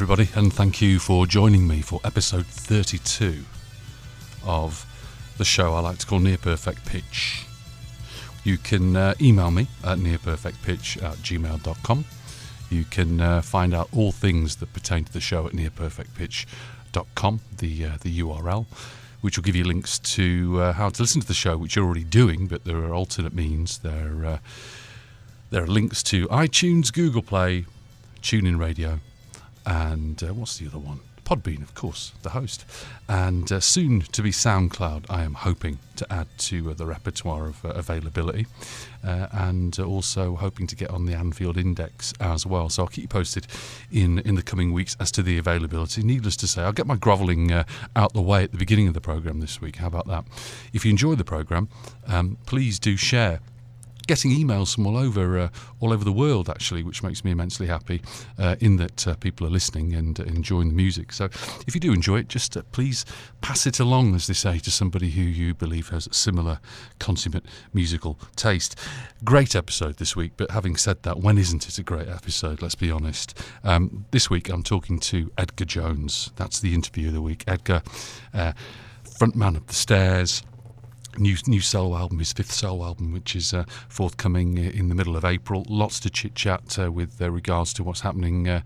Everybody, and thank you for joining me for episode 32 of the show I like to call Near Perfect Pitch. You can uh, email me at nearperfectpitch at gmail.com. You can uh, find out all things that pertain to the show at nearperfectpitch.com, the, uh, the URL, which will give you links to uh, how to listen to the show, which you're already doing, but there are alternate means. There, uh, there are links to iTunes, Google Play, TuneIn Radio, and uh, what's the other one? Podbean, of course, the host, and uh, soon to be SoundCloud. I am hoping to add to uh, the repertoire of uh, availability, uh, and also hoping to get on the Anfield Index as well. So I'll keep you posted in in the coming weeks as to the availability. Needless to say, I'll get my grovelling uh, out the way at the beginning of the program this week. How about that? If you enjoy the program, um, please do share getting emails from all over uh, all over the world actually, which makes me immensely happy. Uh, in that uh, people are listening and enjoying the music. So if you do enjoy it, just uh, please pass it along, as they say, to somebody who you believe has similar consummate musical taste. Great episode this week, but having said that, when isn't it a great episode? Let's be honest. Um, this week I'm talking to Edgar Jones. That's the interview of the week. Edgar, uh, frontman of the Stairs new new solo album, his fifth solo album, which is uh, forthcoming in the middle of April. Lots to chit chat uh, with uh, regards to what's happening uh,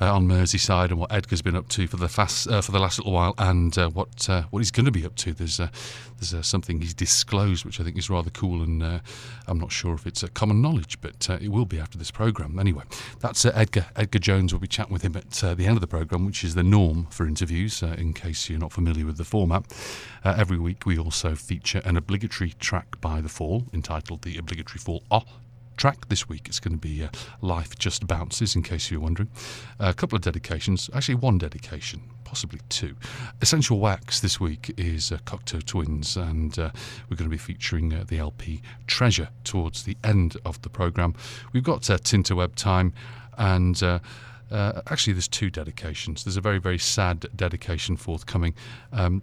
uh, on Merseyside and what Edgar's been up to for the fast, uh, for the last little while, and what what he's going to be up to. There's there's something he's disclosed, which I think is rather cool, and I'm not sure if it's common knowledge, but it will be after this program. Anyway, that's Edgar Edgar Jones. We'll be chatting with him at the end of the program, which is the norm for interviews. in case you're not familiar with the format, every week we also feature an obligatory track by The Fall entitled The Obligatory Fall Oh track this week. It's going to be uh, Life Just Bounces, in case you're wondering. Uh, a couple of dedications, actually, one dedication, possibly two. Essential Wax this week is uh, Cocteau Twins, and uh, we're going to be featuring uh, the LP Treasure towards the end of the programme. We've got uh, Tinterweb time, and uh, uh, actually, there's two dedications. There's a very, very sad dedication forthcoming. Um,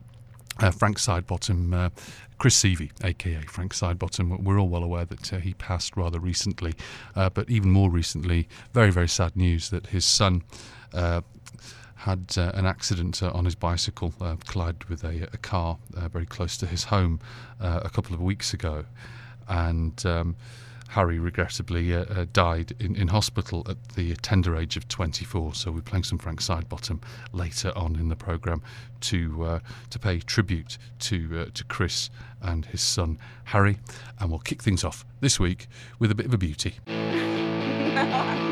uh, Frank Sidebottom, uh, Chris Sievey, aka Frank Sidebottom, we're all well aware that uh, he passed rather recently, uh, but even more recently, very, very sad news that his son uh, had uh, an accident uh, on his bicycle, uh, collided with a, a car very close to his home a couple of weeks ago. And um, Harry regrettably uh, uh, died in, in hospital at the tender age of 24. So we're playing some Frank Sidebottom later on in the programme to uh, to pay tribute to uh, to Chris and his son Harry, and we'll kick things off this week with a bit of a beauty.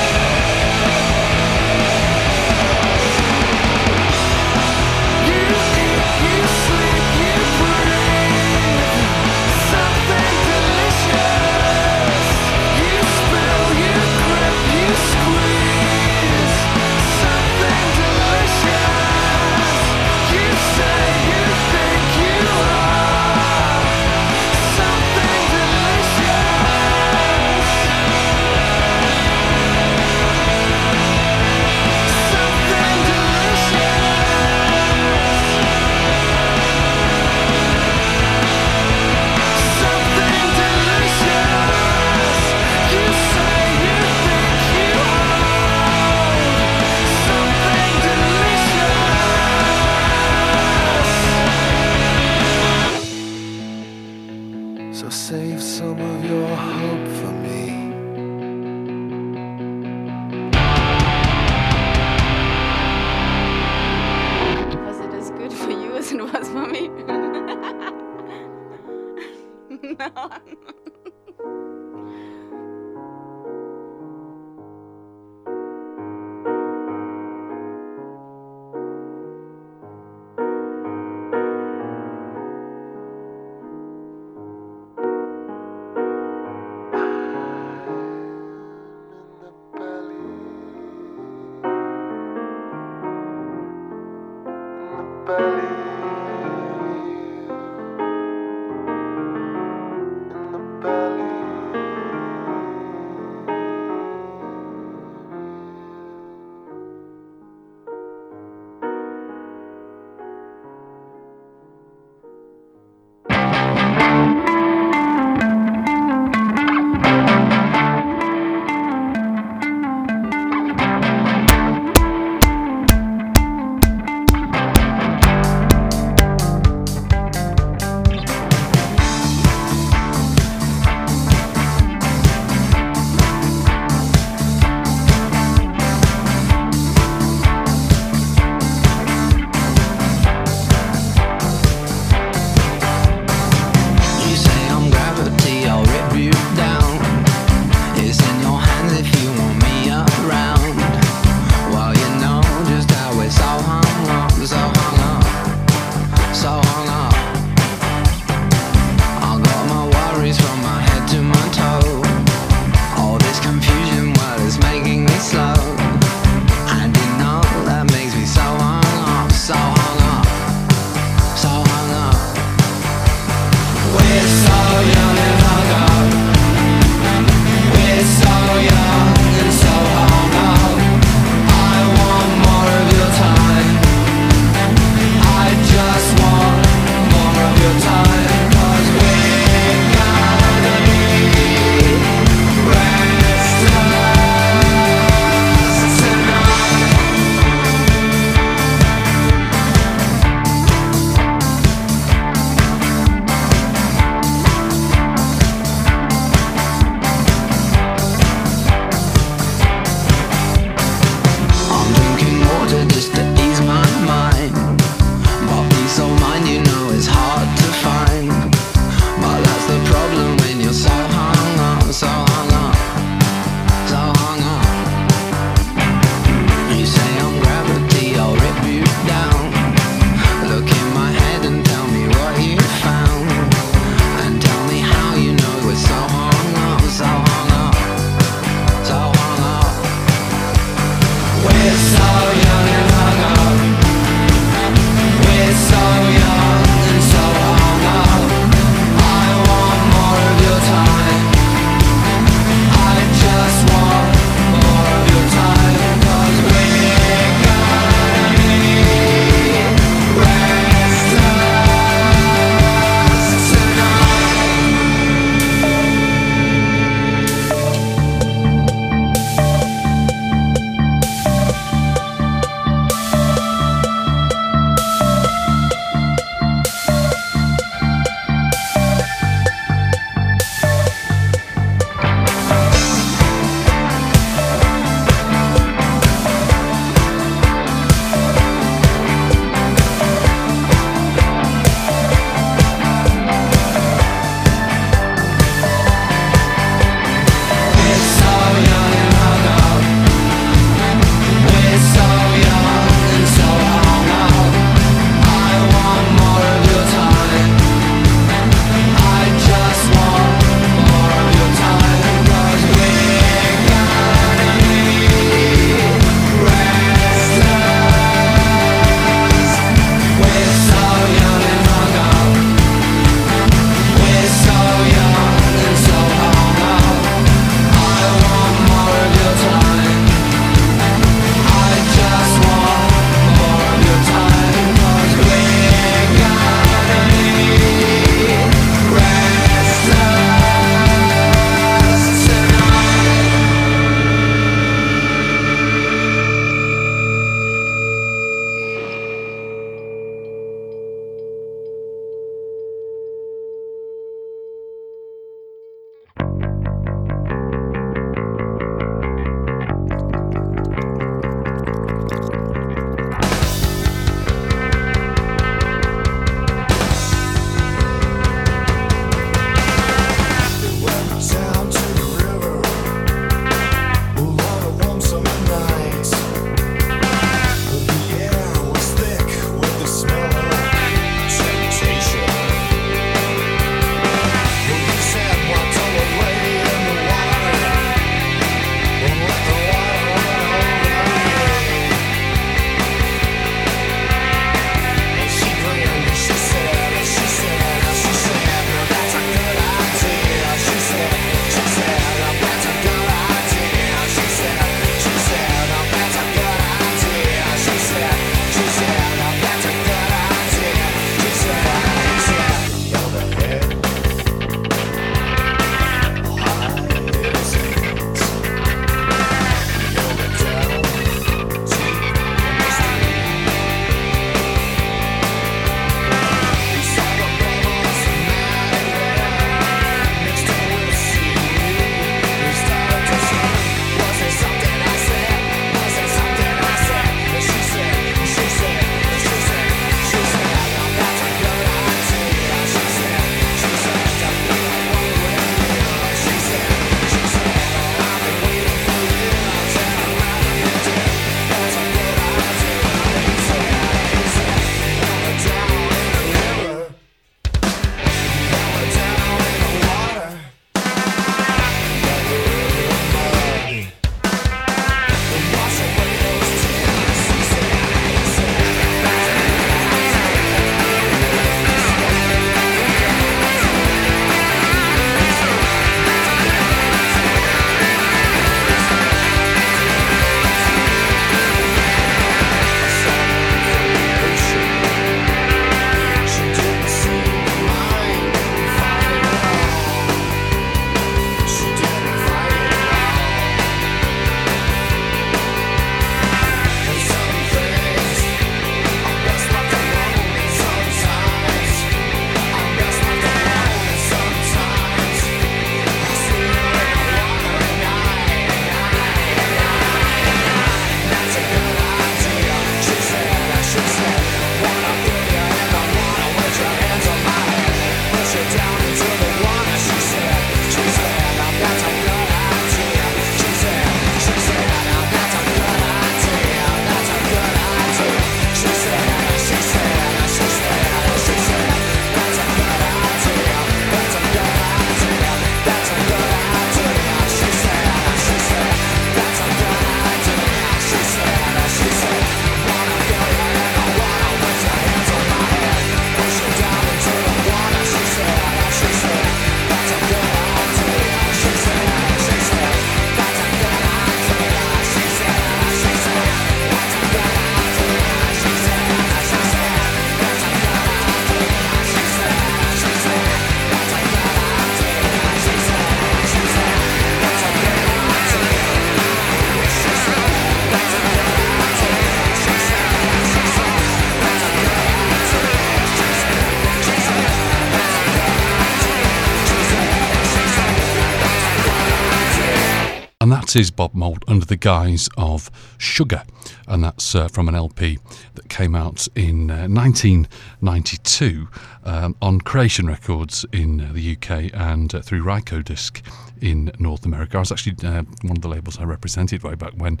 that is Bob Mould under the guise of Sugar, and that's uh, from an LP that came out in uh, 1992 um, on Creation Records in uh, the UK and uh, through Rykodisc in North America. I was actually uh, one of the labels I represented way back when.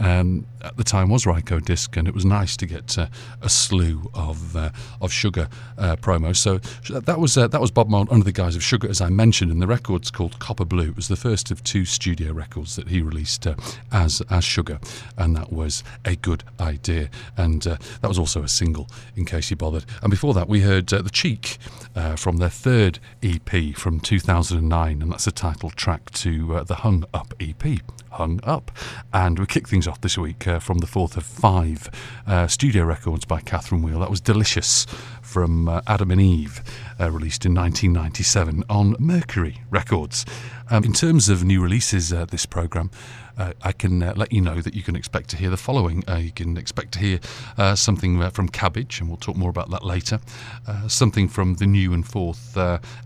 Um, at the time was Rykodisc, and it was nice to get uh, a slew of uh, of Sugar uh, promos. So that was uh, that was Bob Mould under the guise of Sugar, as I mentioned, and the record's called Copper Blue. It was the first of two studio records that he released uh, as as Sugar, and that was a good idea. And uh, that was also a single, in case you bothered. And before that, we heard the Cheek from their third EP from 2009, and that's the title track to the Hung Up EP hung up. And we kick things off this week uh, from the fourth of five uh, studio records by Catherine Wheel. That was Delicious from uh, Adam and Eve, uh, released in 1997 on Mercury Records. Um, in terms of new releases uh, this programme, uh, I can uh, let you know that you can expect to hear the following. Uh, you can expect to hear uh, something uh, from Cabbage, and we'll talk more about that later. Something from the new and fourth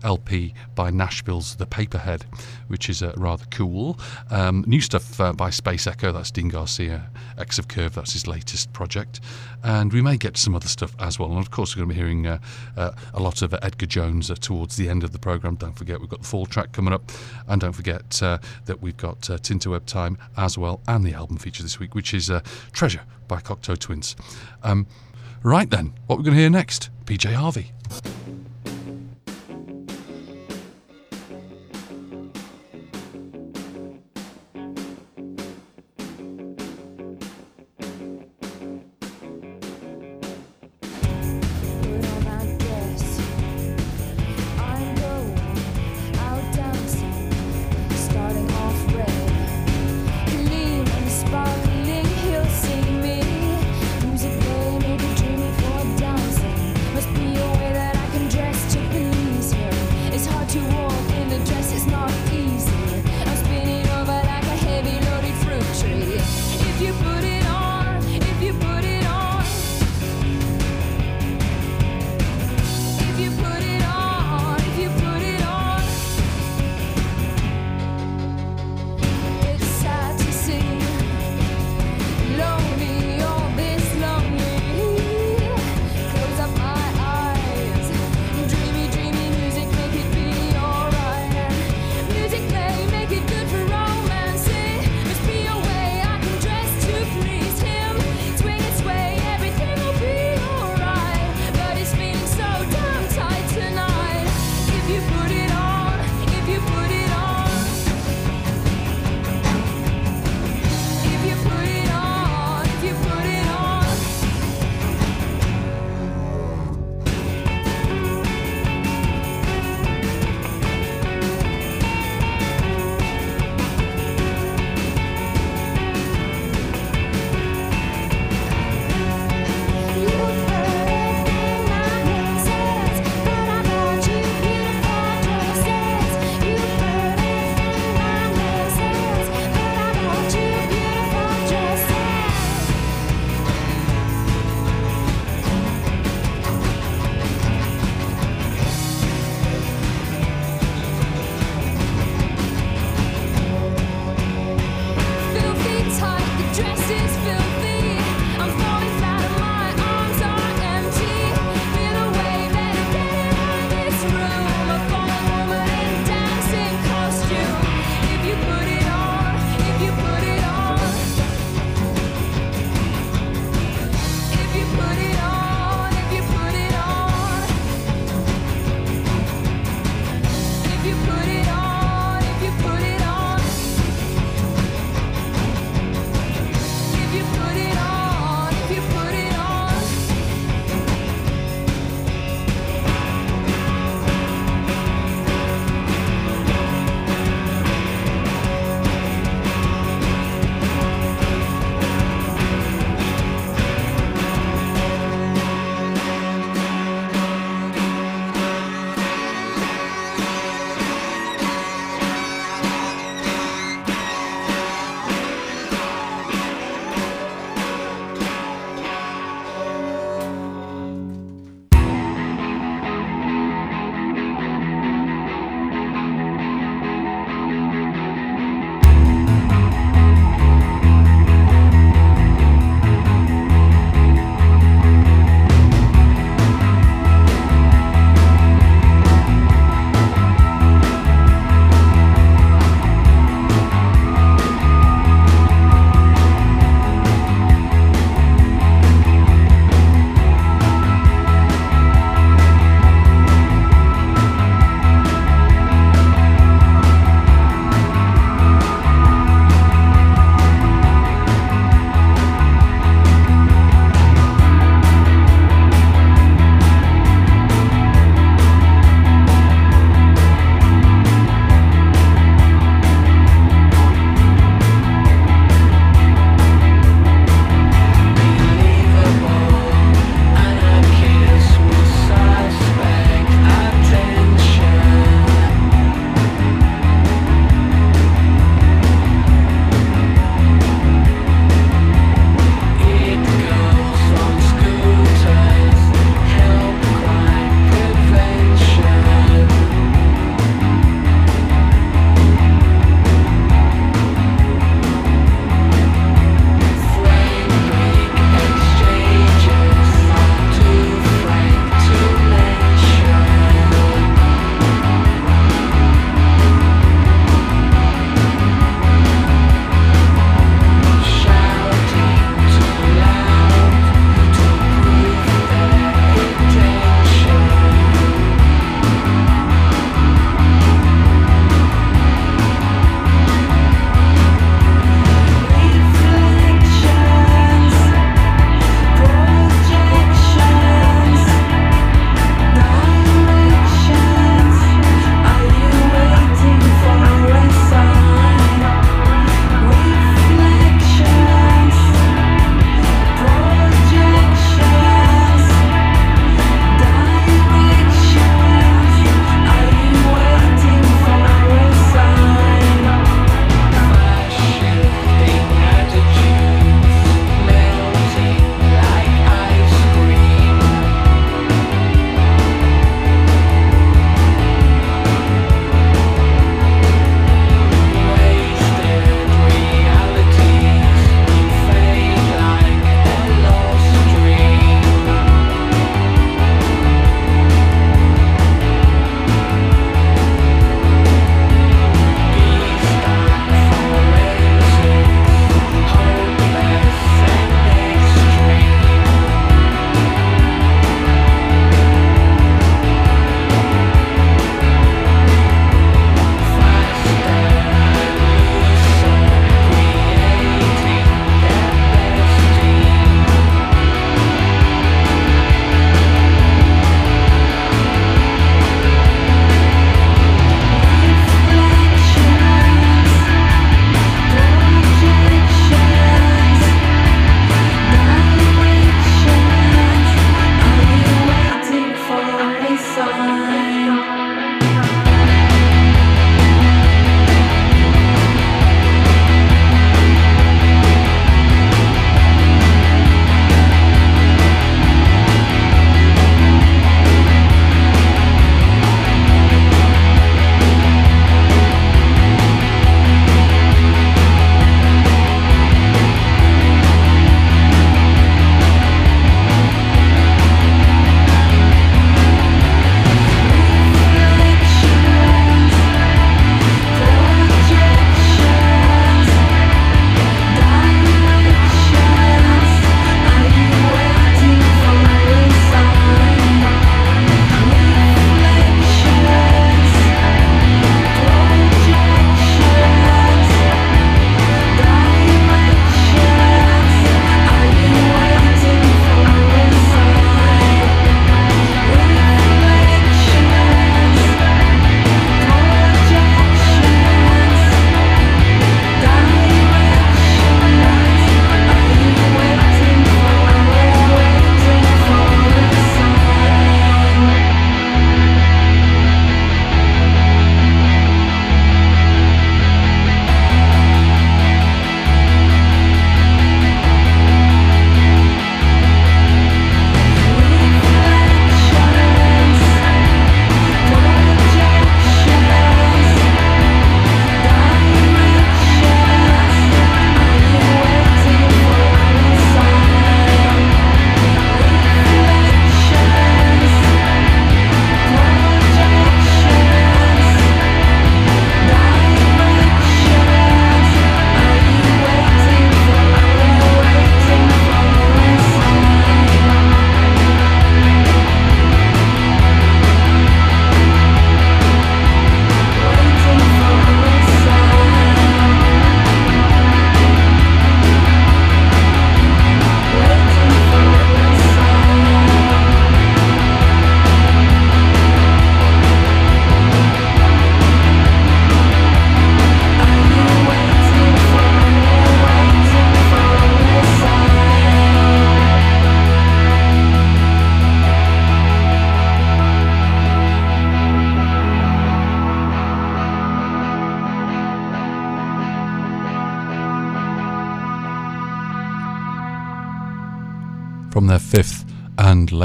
LP by Nashville's The Paperhead, which is rather cool. Um, new stuff by Space Echo, that's Dean Garcia, X of Curve, that's his latest project. And we may get some other stuff as well. And of course, we're going to be hearing a lot of Edgar Jones towards the end of the programme. Don't forget, we've got the fall track coming up. And don't forget that we've got Tinterweb Time as well, and the album feature this week, which is uh, Treasure by Cocteau Twins. Um, right then, what we're going to hear next PJ Harvey.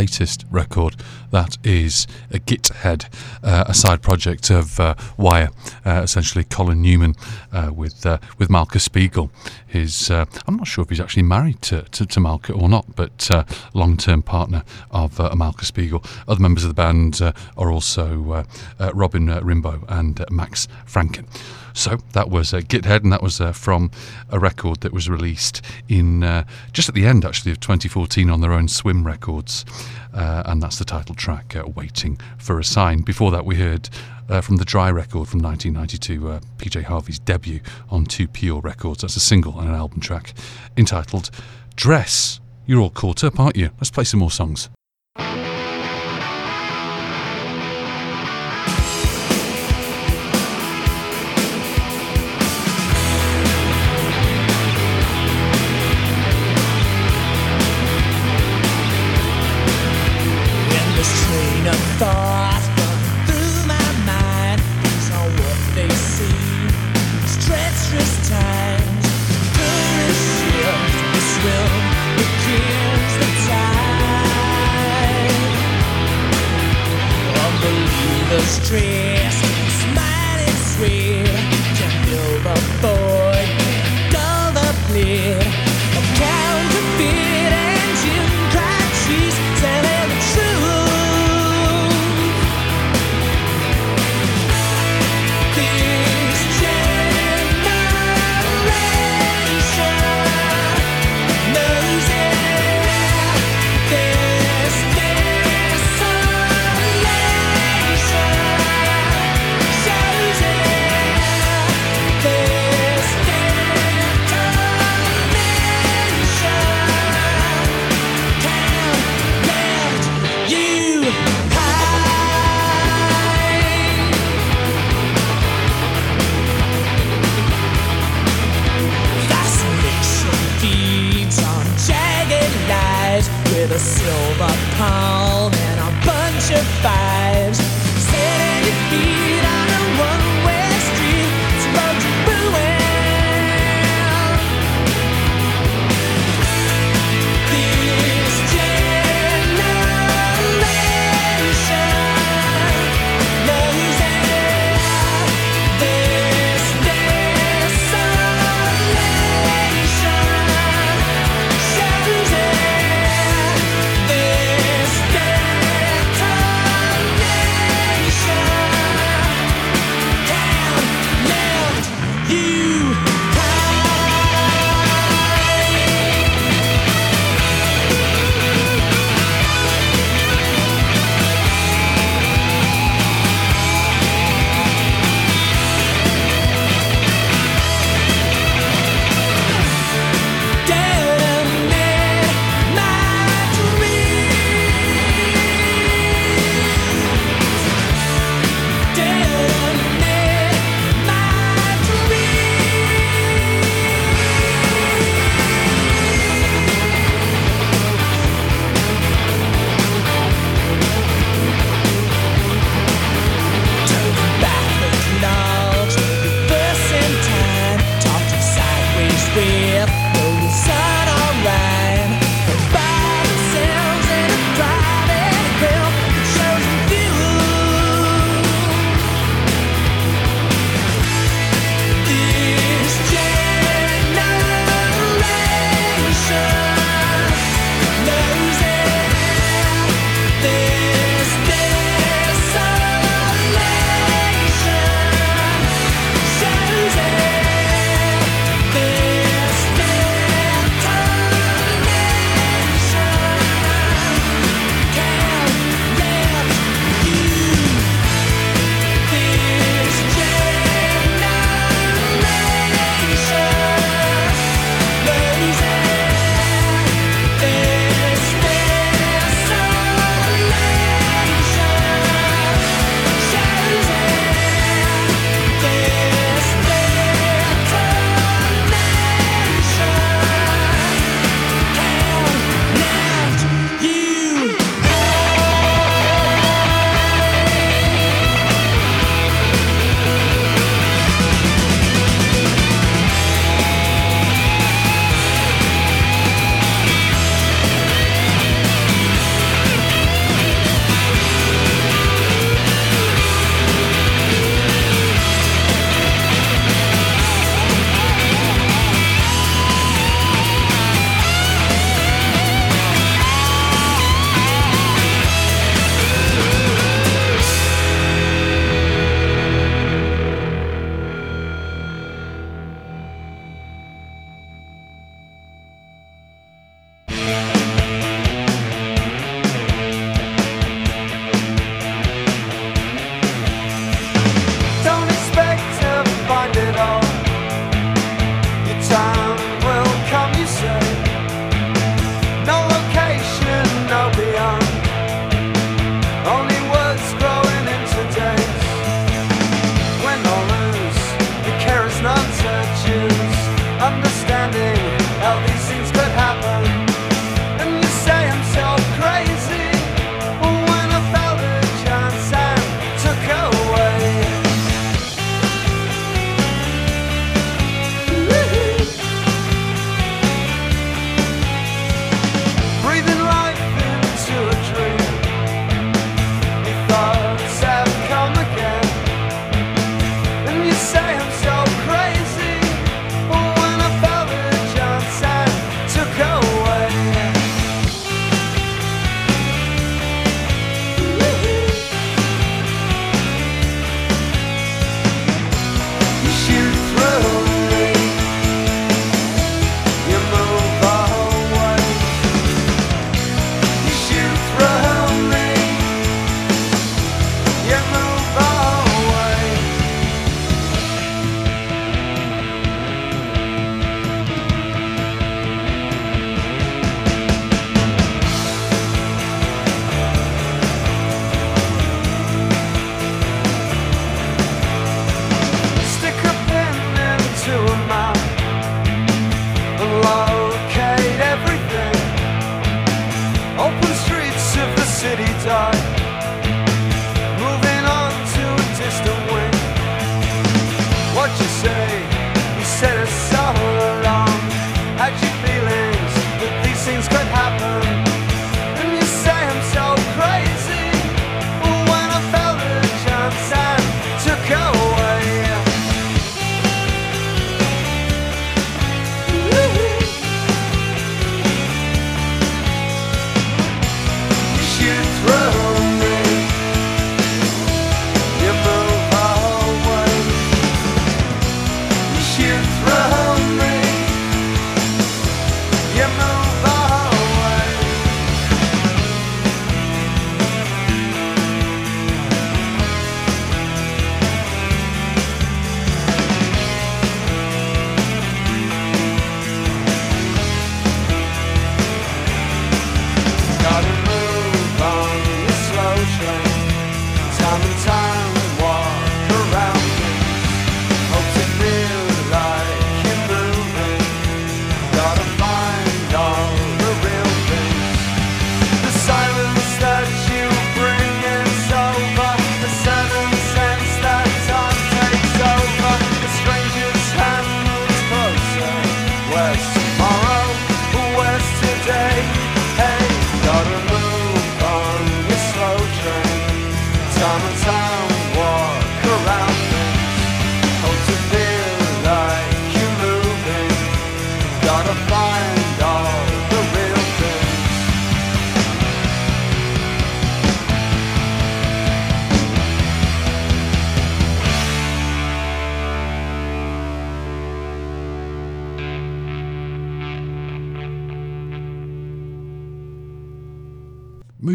Latest record. That is a Githead, uh, a side project of uh, Wire, uh, essentially Colin Newman uh, with uh, with Malka Spiegel. His uh, I'm not sure if he's actually married to, to, to Malka or not, but long term partner of Malka Spiegel. Other members of the band are also Robin Rimbaud and Max Franken. So that was uh, Githead, and that was uh, from a record that was released in uh, just at the end, actually, of 2014 on their own Swim Records, uh, and that's the title track, uh, "Waiting for a Sign." Before that, we heard. Uh, from the Dry record from 1992, PJ Harvey's debut on Too Pure Records. That's a single and an album track entitled Dress. You're all caught up, aren't you? Let's play some more songs.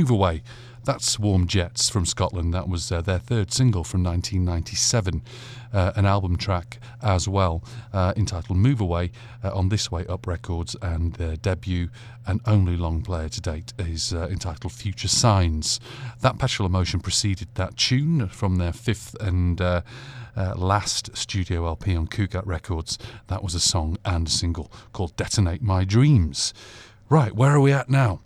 Move Away. That's Warm Jets from Scotland. That was uh, their third single from 1997, uh, an album track as well, uh, entitled Move Away uh, on This Way Up Records, and their debut and only long player to date is uh, entitled Future Signs. That Petrol Emotion preceded that tune from their fifth and uh, last studio LP on Koogat Records. That was a song and a single called Detonate My Dreams. Right, where are we at now?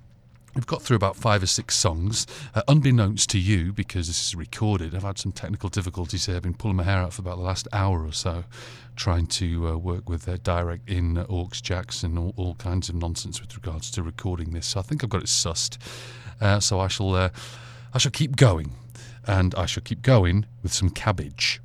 We've got through about five or six songs. Uh, unbeknownst to you, because this is recorded, I've had some technical difficulties here. I've been pulling my hair out for about the last hour or so, trying to uh, work with uh, direct in uh, aux jacks and all, all, kinds of nonsense with regards to recording this. So I think I've got it sussed. Uh, so I shall, uh, I shall keep going, and I shall keep going with some cabbage.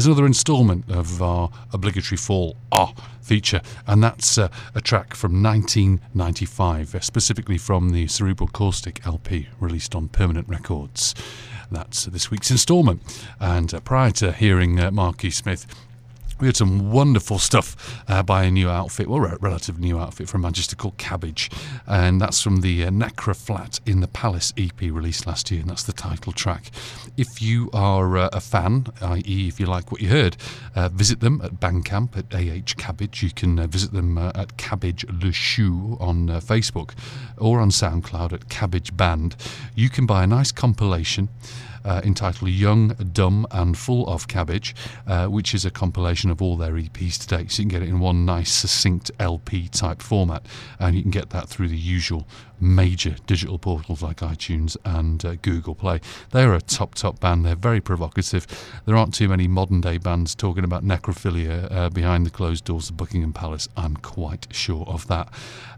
There's another instalment of our obligatory fall ah feature, and that's uh, a track from 1995, uh, specifically from the Cerebral Caustic LP released on Permanent Records. That's this week's instalment. And uh, prior to hearing uh, Marky Smith, we had some wonderful stuff uh, by a new outfit, well, a relative new outfit from Manchester called Cabbage, and that's from the uh, Necroflat in the Palace EP released last year, and that's the title track. If you are uh, a fan, i.e., if you like what you heard, uh, visit them at Bandcamp at AH Cabbage. You can uh, visit them uh, at Cabbage Le Chou on Facebook or on SoundCloud at Cabbage Band. You can buy a nice compilation uh, entitled Young, Dumb and Full of Cabbage, uh, which is a compilation of all their EPs to date. So you can get it in one nice, succinct LP type format, and you can get that through the usual major digital portals like iTunes and uh, Google Play. They're a top, top band. They're very provocative. There aren't too many modern day bands talking about necrophilia uh, behind the closed doors of Buckingham Palace. I'm quite sure of that.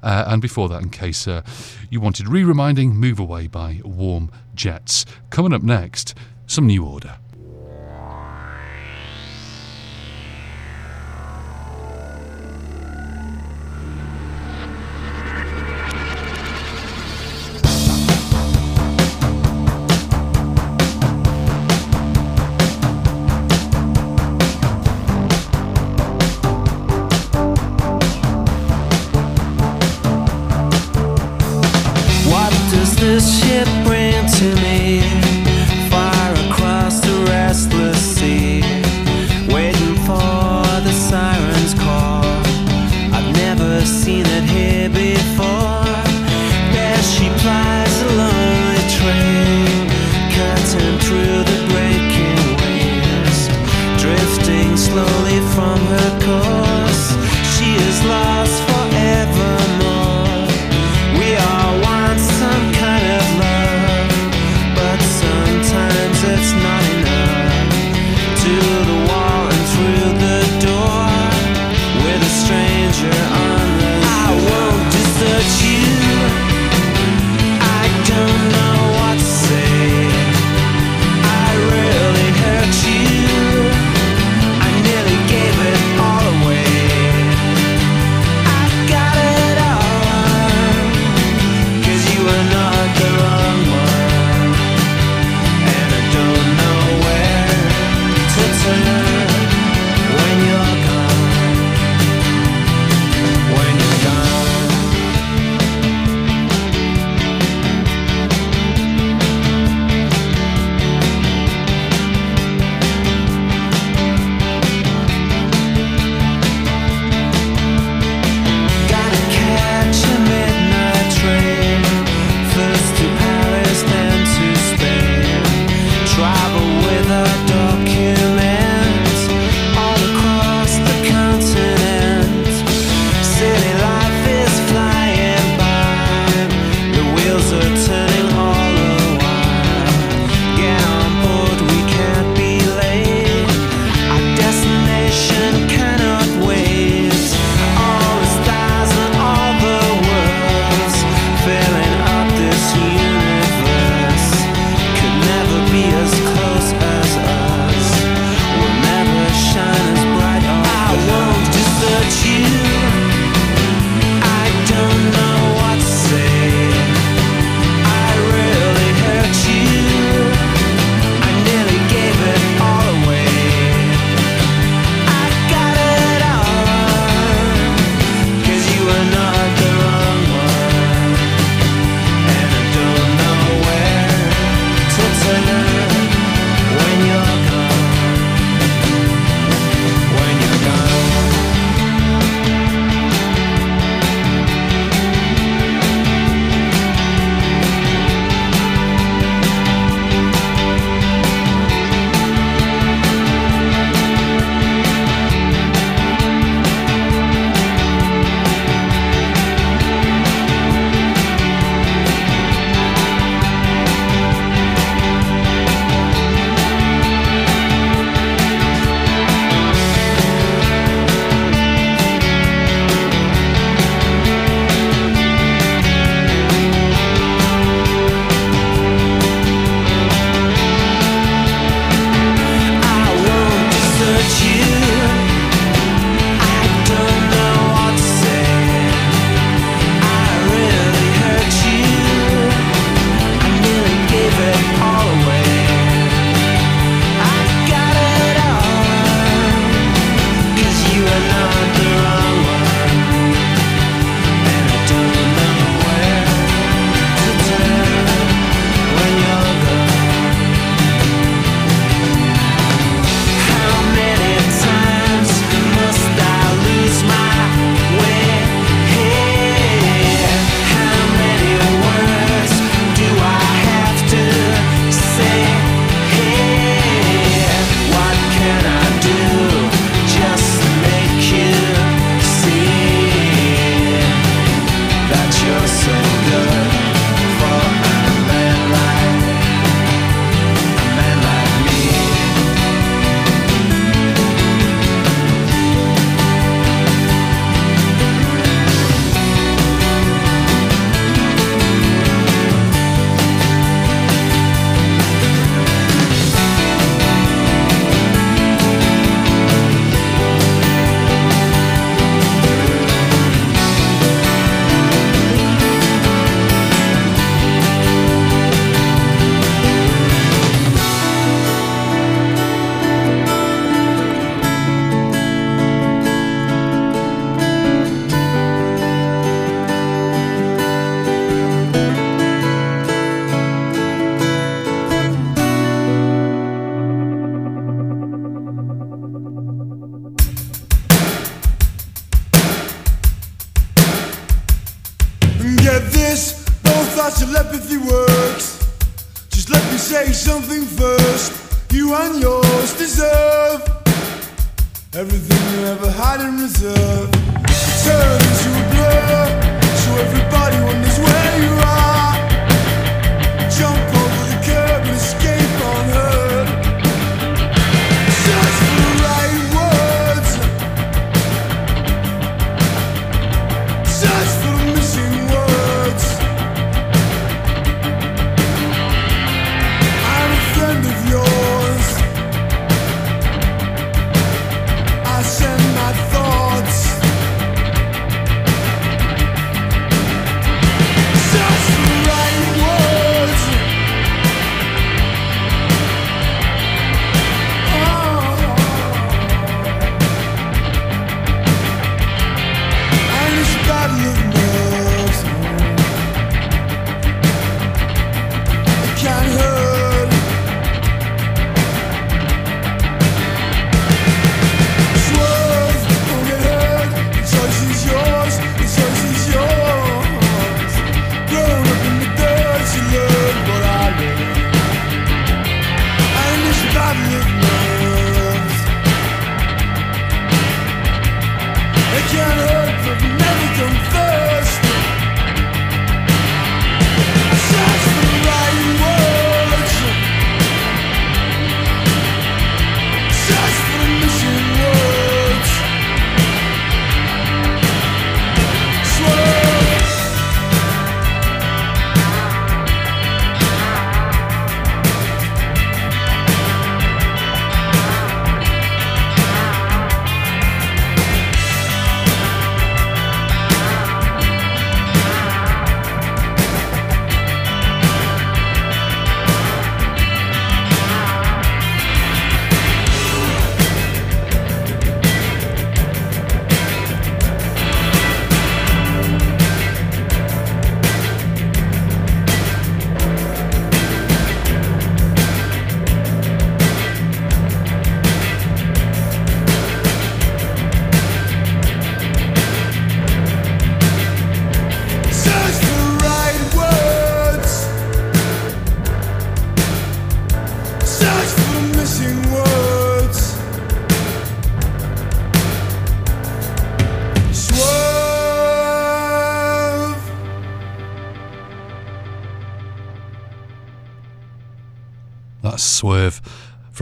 Uh, and before that, in case uh, you wanted re reminding, Move Away by Warm Jets. Coming up next, some New Order.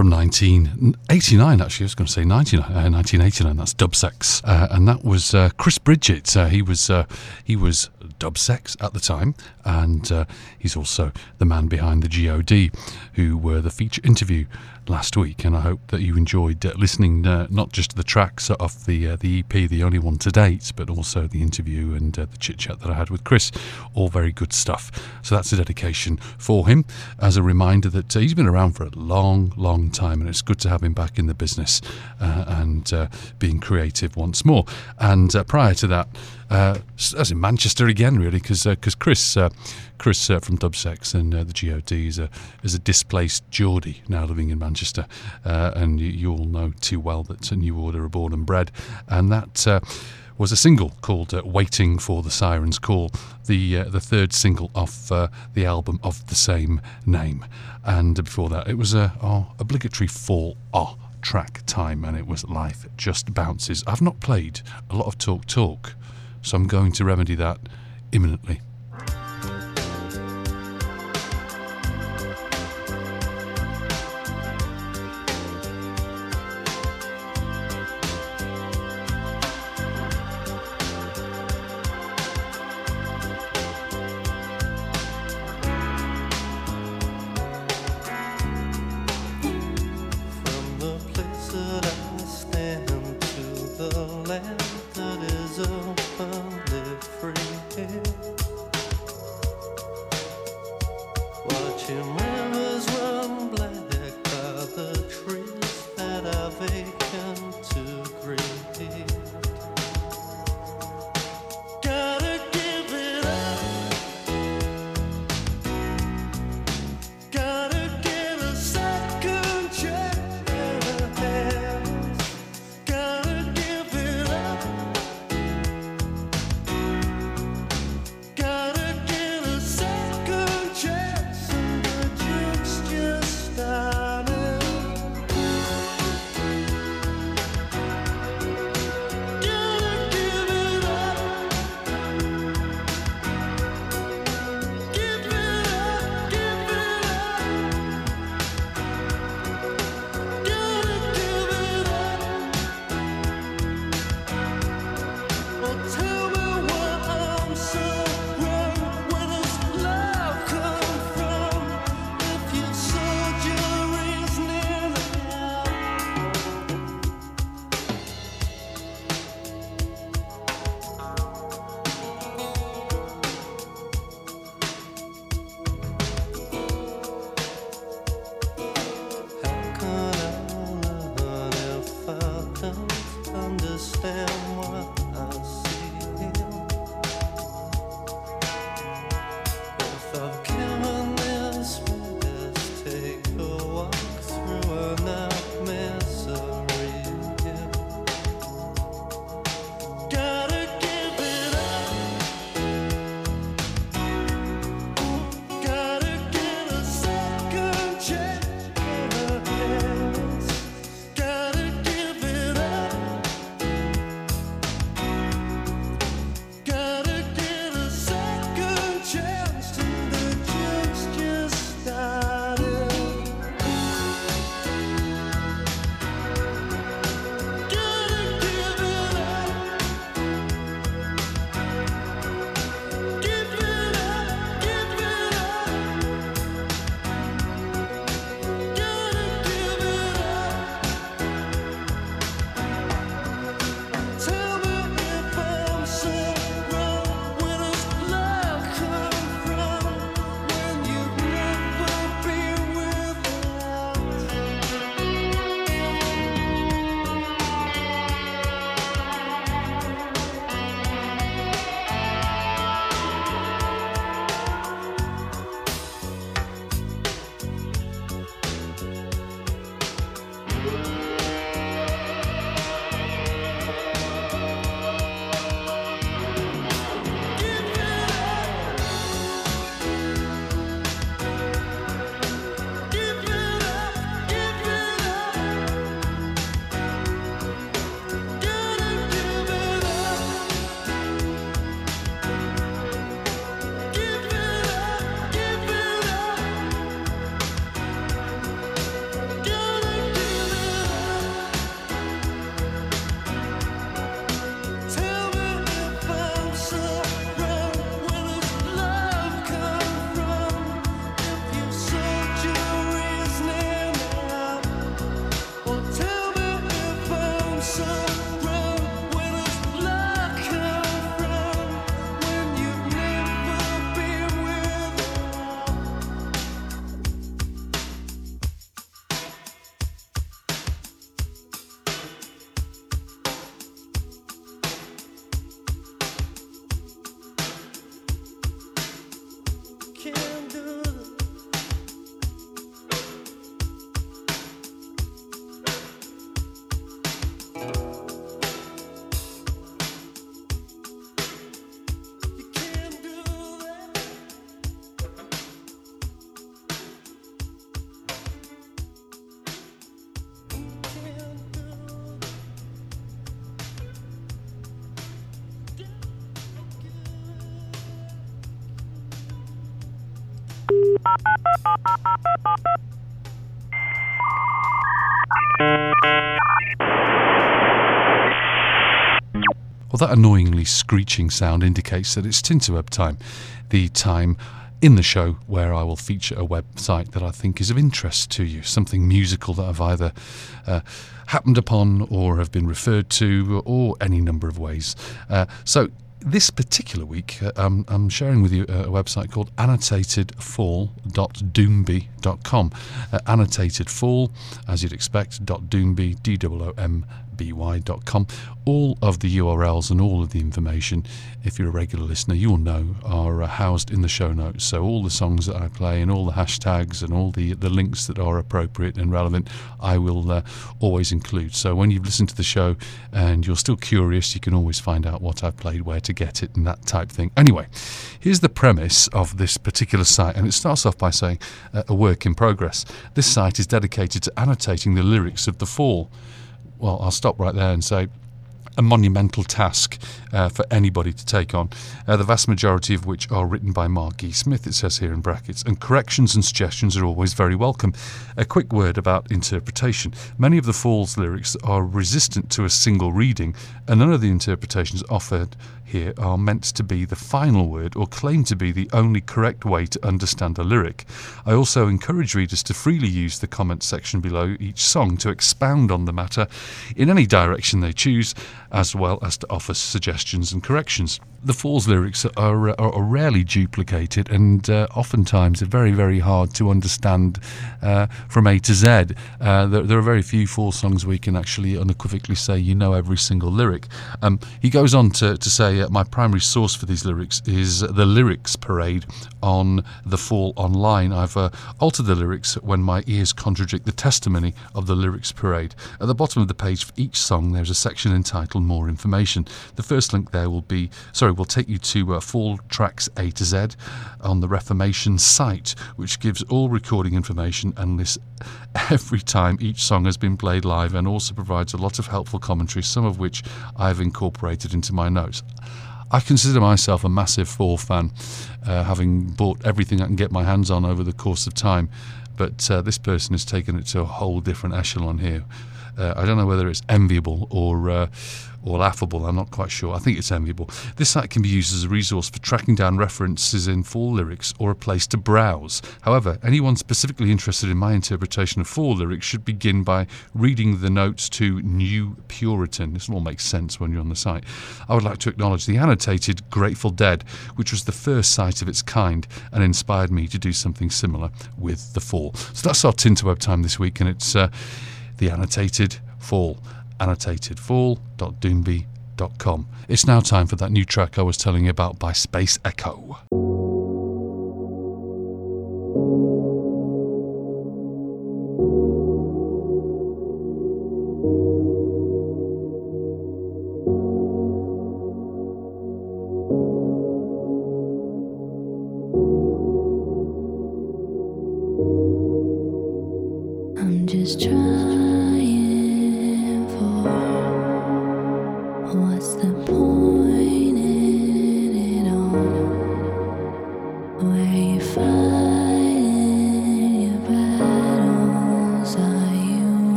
From 1989, actually. I was going to say 99, uh, 1989. That's Dubsex. Uh, and that was uh, Chris Bridget. Uh, he was uh, he was Dubsex at the time. And uh, he's also the man behind the GOD, who were the feature interview last week. And I hope that you enjoyed uh, listening uh, not just to the tracks off the, uh, the EP, the only one to date, but also the interview and uh, the chit chat that I had with Chris. All very good stuff. So that's a dedication for him as a reminder that uh, he's been around for a long, long time, and it's good to have him back in the business uh, and being creative once more. And prior to that, as in Manchester again, really, because because Chris Chris uh, from Dubsex and uh, the God is a is a displaced Geordie now living in Manchester, uh, and you, you all know too well that a New Order are born and bred, and that. Uh, was a single called uh, "Waiting for the Siren's Call," the uh, the third single off uh, the album of the same name, and before that it was a obligatory fall ah track time, and it was "Life Just Bounces." I've not played a lot of Talk Talk, so I'm going to remedy that imminently. That annoyingly screeching sound indicates that it's Tinterweb time, the time in the show where I will feature a website that I think is of interest to you, something musical that I've either uh, happened upon or have been referred to, or any number of ways. Uh, so, this particular week, uh, um, I'm sharing with you a, a website called annotatedfall.doomby.com. Uh, annotated fall, as you'd expect, .doomby, D-O-O-M, by.com. All of the URLs and all of the information, if you're a regular listener, you'll know are uh, housed in the show notes. So all the songs that I play and all the hashtags and all the the links that are appropriate and relevant, I will uh, always include. So when you've listened to the show and you're still curious, you can always find out what I've played, where to get it, and that type thing. Anyway, here's the premise of this particular site, and it starts off by saying uh, a work in progress. This site is dedicated to annotating the lyrics of The Fall well, I'll stop right there and say a monumental task uh, for anybody to take on, uh, the vast majority of which are written by Mark E. Smith, it says here in brackets, and corrections and suggestions are always very welcome. A quick word about interpretation. Many of the Falls lyrics are resistant to a single reading, and none of the interpretations offered here are meant to be the final word or claim to be the only correct way to understand a lyric. I also encourage readers to freely use the comment section below each song to expound on the matter in any direction they choose, as well as to offer suggestions and corrections. The Falls lyrics are, are, are rarely duplicated and uh, oftentimes are very, very hard to understand uh, from A to Z. Uh, there, there are very few Falls songs where you can actually unequivocally say you know every single lyric. Um, he goes on to, to say, uh, My primary source for these lyrics is the Lyrics Parade on the Fall Online. I've uh, altered the lyrics when my ears contradict the testimony of the Lyrics Parade. At the bottom of the page for each song, there's a section entitled More Information. The first link there will be, sorry, will take you to uh, Fall Tracks A to Z on the Reformation site, which gives all recording information and lists every time each song has been played live and also provides a lot of helpful commentary, some of which I've incorporated into my notes. I consider myself a massive Fall fan, uh, having bought everything I can get my hands on over the course of time. But uh, this person has taken it to a whole different echelon here. Uh, I don't know whether it's enviable or uh, or laughable. I'm not quite sure. I think it's enviable. This site can be used as a resource for tracking down references in Fall lyrics or a place to browse. However, anyone specifically interested in my interpretation of Fall lyrics should begin by reading the notes to New Puritan. This all make sense when you're on the site. I would like to acknowledge the annotated Grateful Dead, which was the first site of its kind and inspired me to do something similar with the Fall. So that's our Tinterweb time this week, and it's uh, the annotated Fall annotatedfall.doomby.com. It's now time for that new track I was telling you about by Space Echo.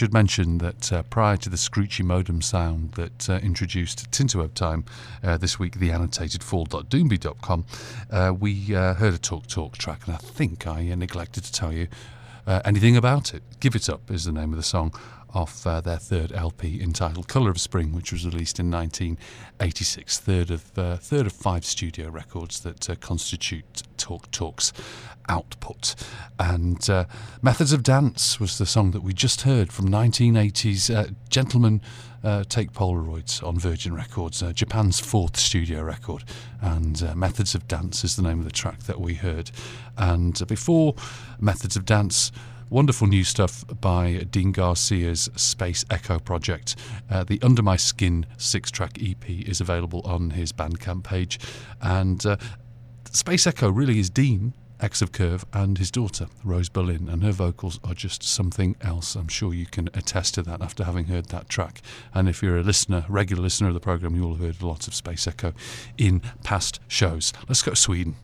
Should mention that uh, prior to the screechy modem sound that uh, introduced Tinterweb Time uh, this week, the annotated fall.doomby.com, uh, we uh, heard a Talk Talk track, and I think I neglected to tell you anything about it. Give It Up is the name of the song off uh, their third LP entitled Colour of Spring, which was released in 1986, third of uh, third of five studio records that uh, constitute Talk Talk's output. And uh, Methods of Dance was the song that we just heard from 1980s uh, Gentlemen uh, Take Polaroids on Virgin Records, uh, Japan's fourth studio record. And uh, Methods of Dance is the name of the track that we heard. And before Methods of Dance, Wonderful new stuff by Dean Garcia's Space Echo project. Uh, the Under My Skin six track EP is available on his Bandcamp page. And uh, Space Echo really is Dean, ex of Curve, and his daughter, Rose Berlin. And her vocals are just something else. I'm sure you can attest to that after having heard that track. And if you're a listener, regular listener of the programme, you'll have heard lots of Space Echo in past shows. Let's go to Sweden.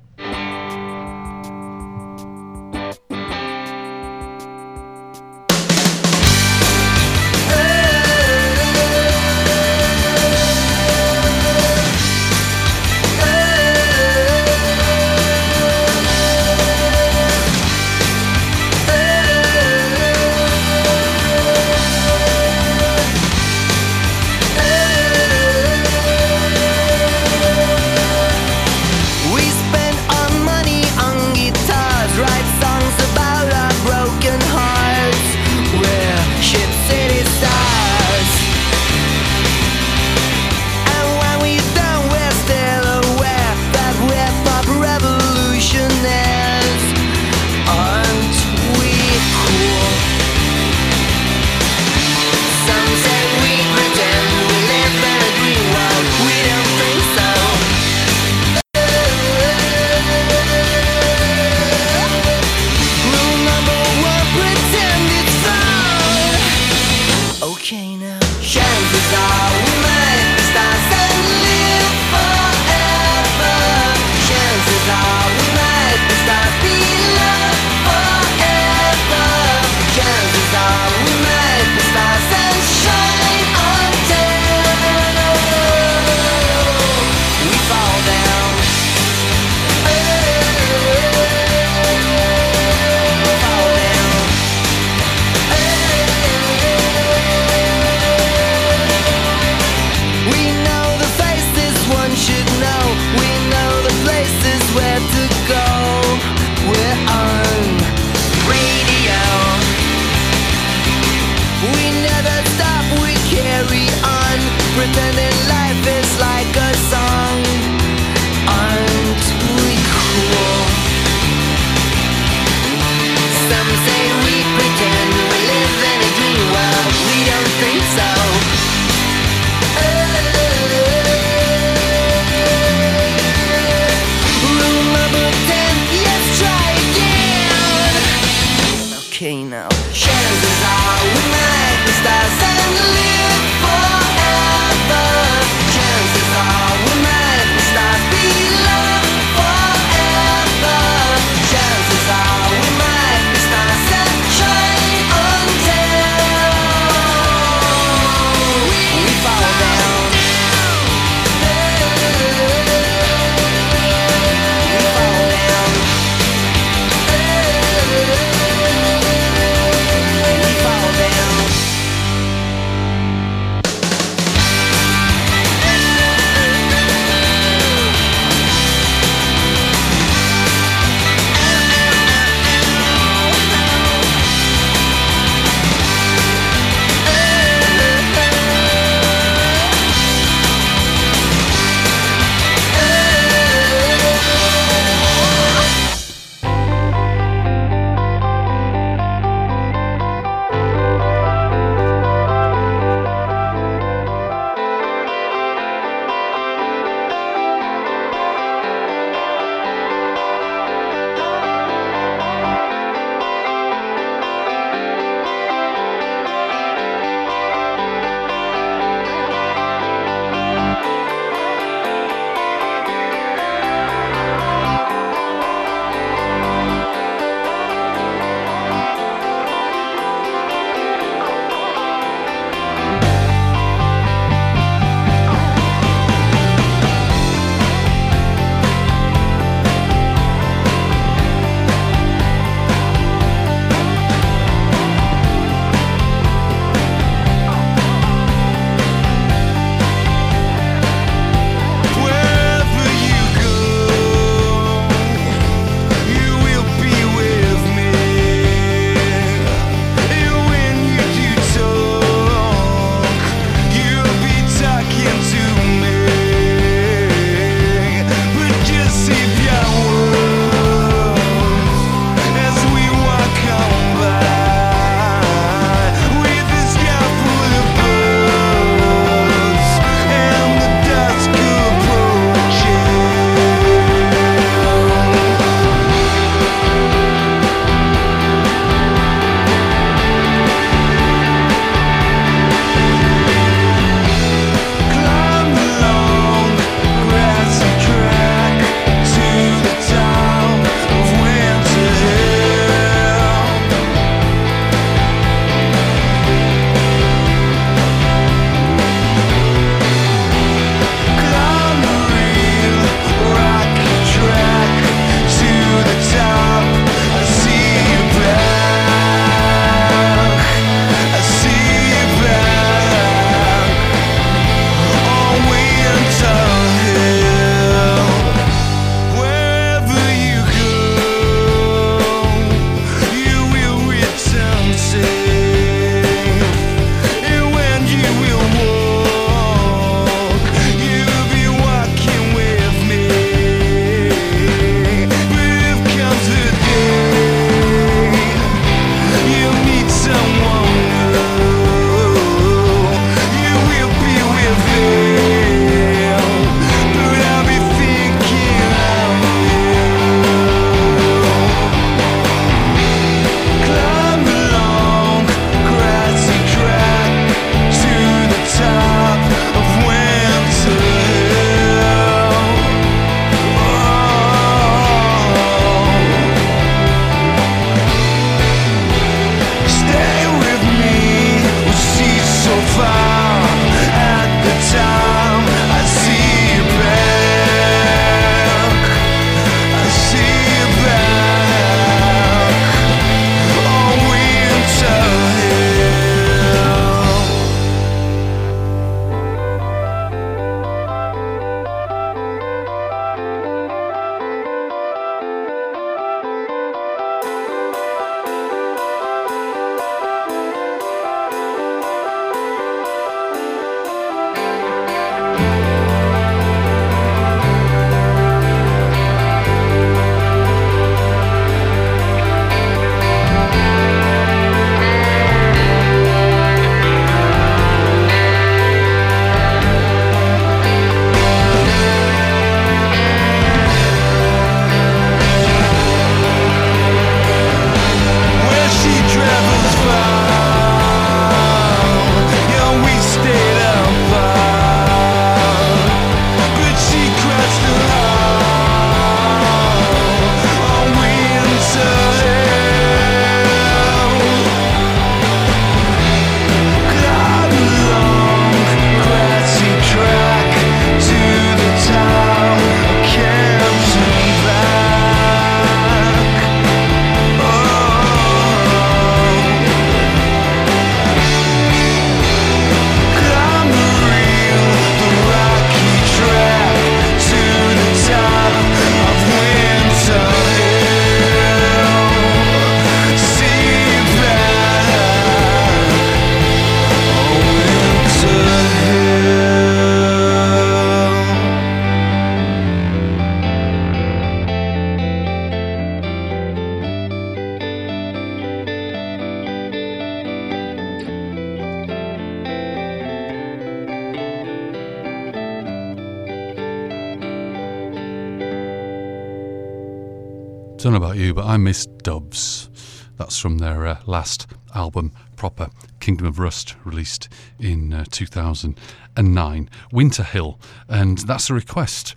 But I miss Doves. That's from their uh, last album, proper Kingdom of Rust, released in uh, 2009. Winter Hill, and that's a request.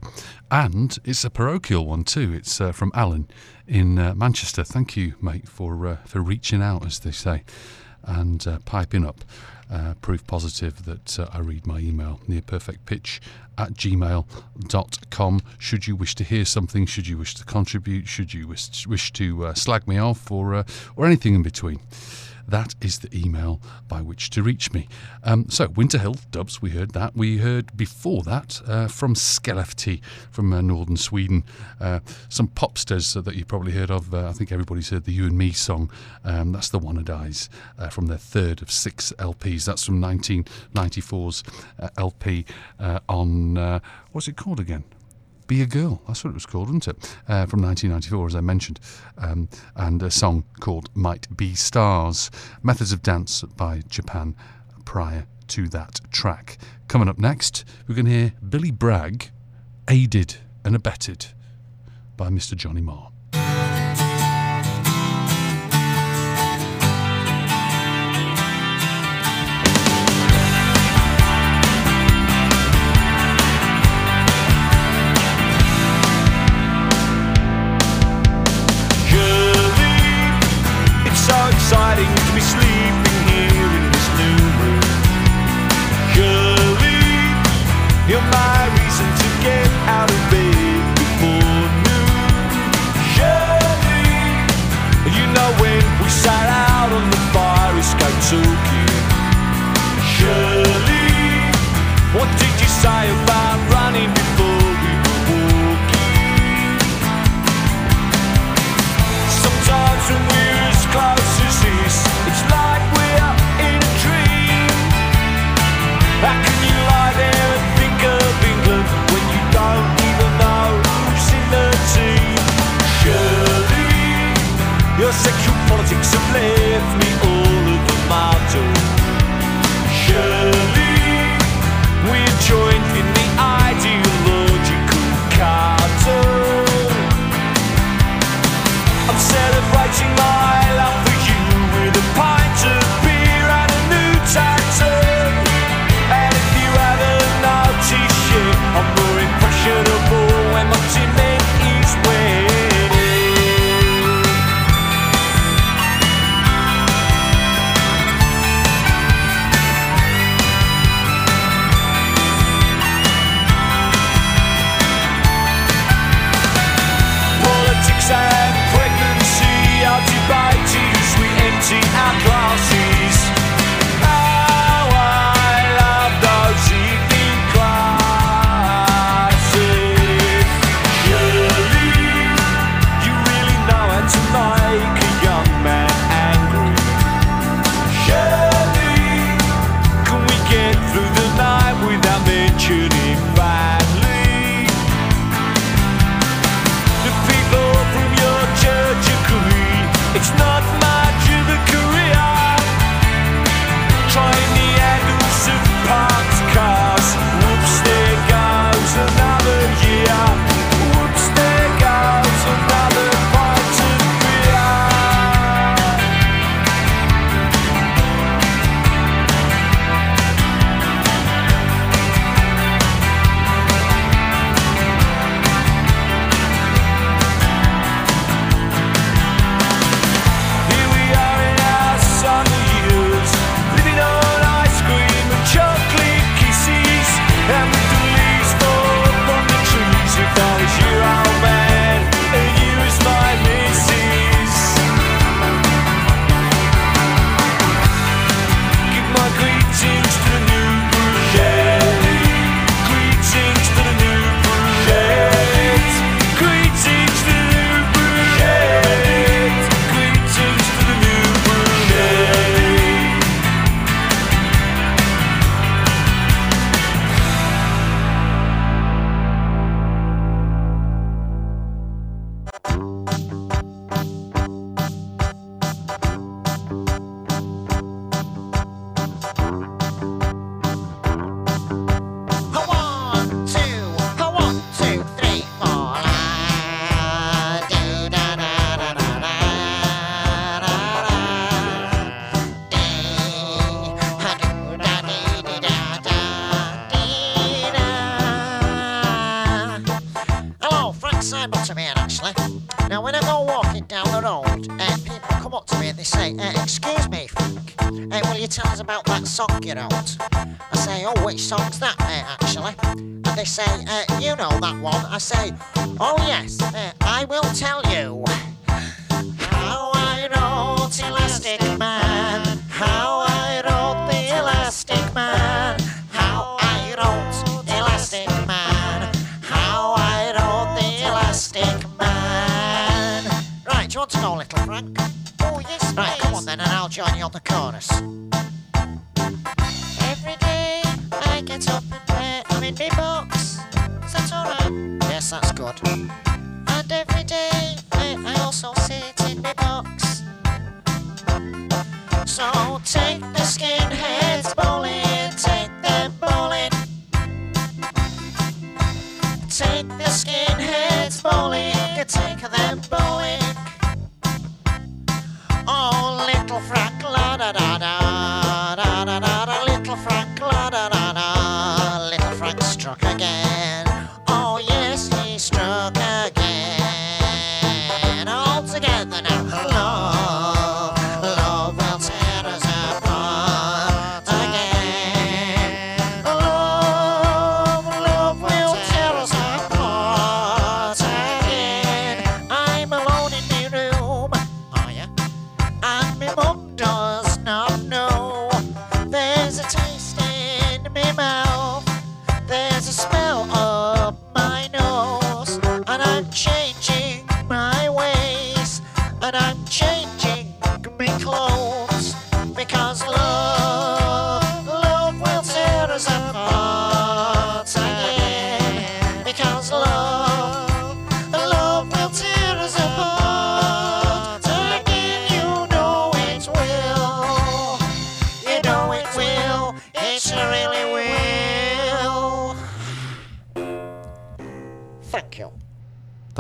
And it's a parochial one too. It's uh, from Alan in uh, Manchester. Thank you, mate, for uh, for reaching out, as they say, and uh, piping up. Proof positive that I read my email near perfect pitch at gmail.com. Should you wish to hear something, should you wish to contribute, should you wish, wish to uh, slag me off, or, uh, or anything in between. That is the email by which to reach me. Um, so, Winter Hill, Doves, we heard that. We heard before that uh, from Skellefteå from uh, northern Sweden. Uh, some popsters that you've probably heard of. Uh, I think everybody's heard the You and Me song. Um, that's the Wannadies uh, from their third of six LPs. That's from 1994's uh, LP uh, on, uh, what's it called again? Be a Girl. That's what it was called, wasn't it? Uh, from 1994, as I mentioned. Um, and a song called Might Be Stars. Methods of Dance by Japan prior to that track. Coming up next, we're going to hear Billy Bragg, aided and abetted by Mr. Johnny Marr. Politics have I say,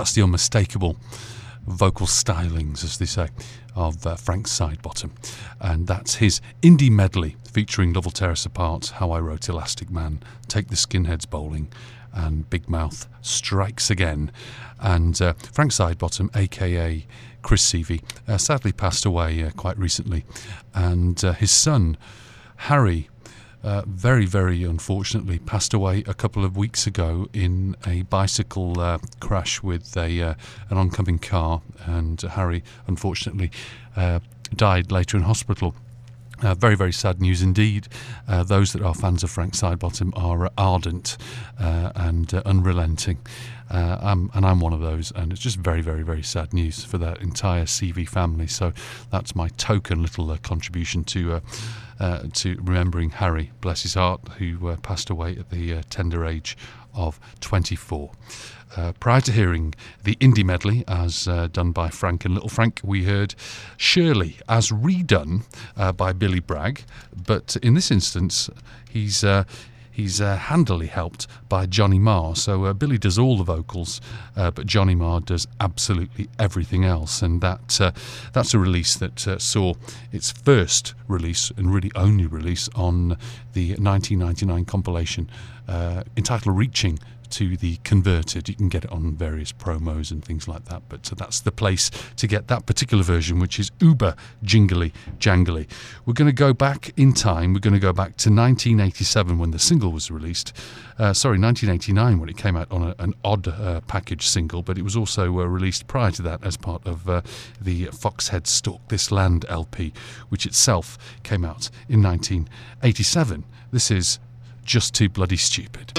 That's the unmistakable vocal stylings, as they say, of uh, Frank Sidebottom. And that's his indie medley featuring Double Terrace Apart, How I Wrote Elastic Man, Take the Skinheads Bowling, and Big Mouth Strikes Again. And uh, Frank Sidebottom, aka Chris Sievey, uh, sadly passed away uh, quite recently. And uh, his son, Harry, uh, very, very unfortunately passed away a couple of weeks ago in a bicycle uh, crash with a uh, an oncoming car, and Harry unfortunately uh, died later in hospital. Uh, very, very sad news indeed. Uh, those that are fans of Frank Sidebottom are ardent uh, and uh, unrelenting. Uh, I'm, and I'm one of those, and it's just very, very, very sad news for that entire Sievey family. So that's my token little contribution to uh, uh, to remembering Harry, bless his heart, who uh, passed away at the uh, tender age of 24. Uh, prior to hearing the indie medley as uh, done by Frank and Little Frank, we heard Shirley as redone uh, by Billy Bragg, but in this instance, he's. He's uh, handily helped by Johnny Marr. So uh, Billy does all the vocals, uh, but Johnny Marr does absolutely everything else. And that uh, that's a release that uh, saw its first release and really only release on the 1999 compilation entitled Reaching to the converted. You can get it on various promos and things like that, but that's the place to get that particular version, which is uber jingly jangly. We're going to go back in time. We're going to go back to 1987 when the single was released. Uh, sorry, 1989 when it came out on a, an odd uh, package single, but it was also uh, released prior to that as part of uh, the Foxhead Stalk This Land LP, which itself came out in 1987. This is just too bloody stupid.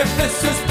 If this is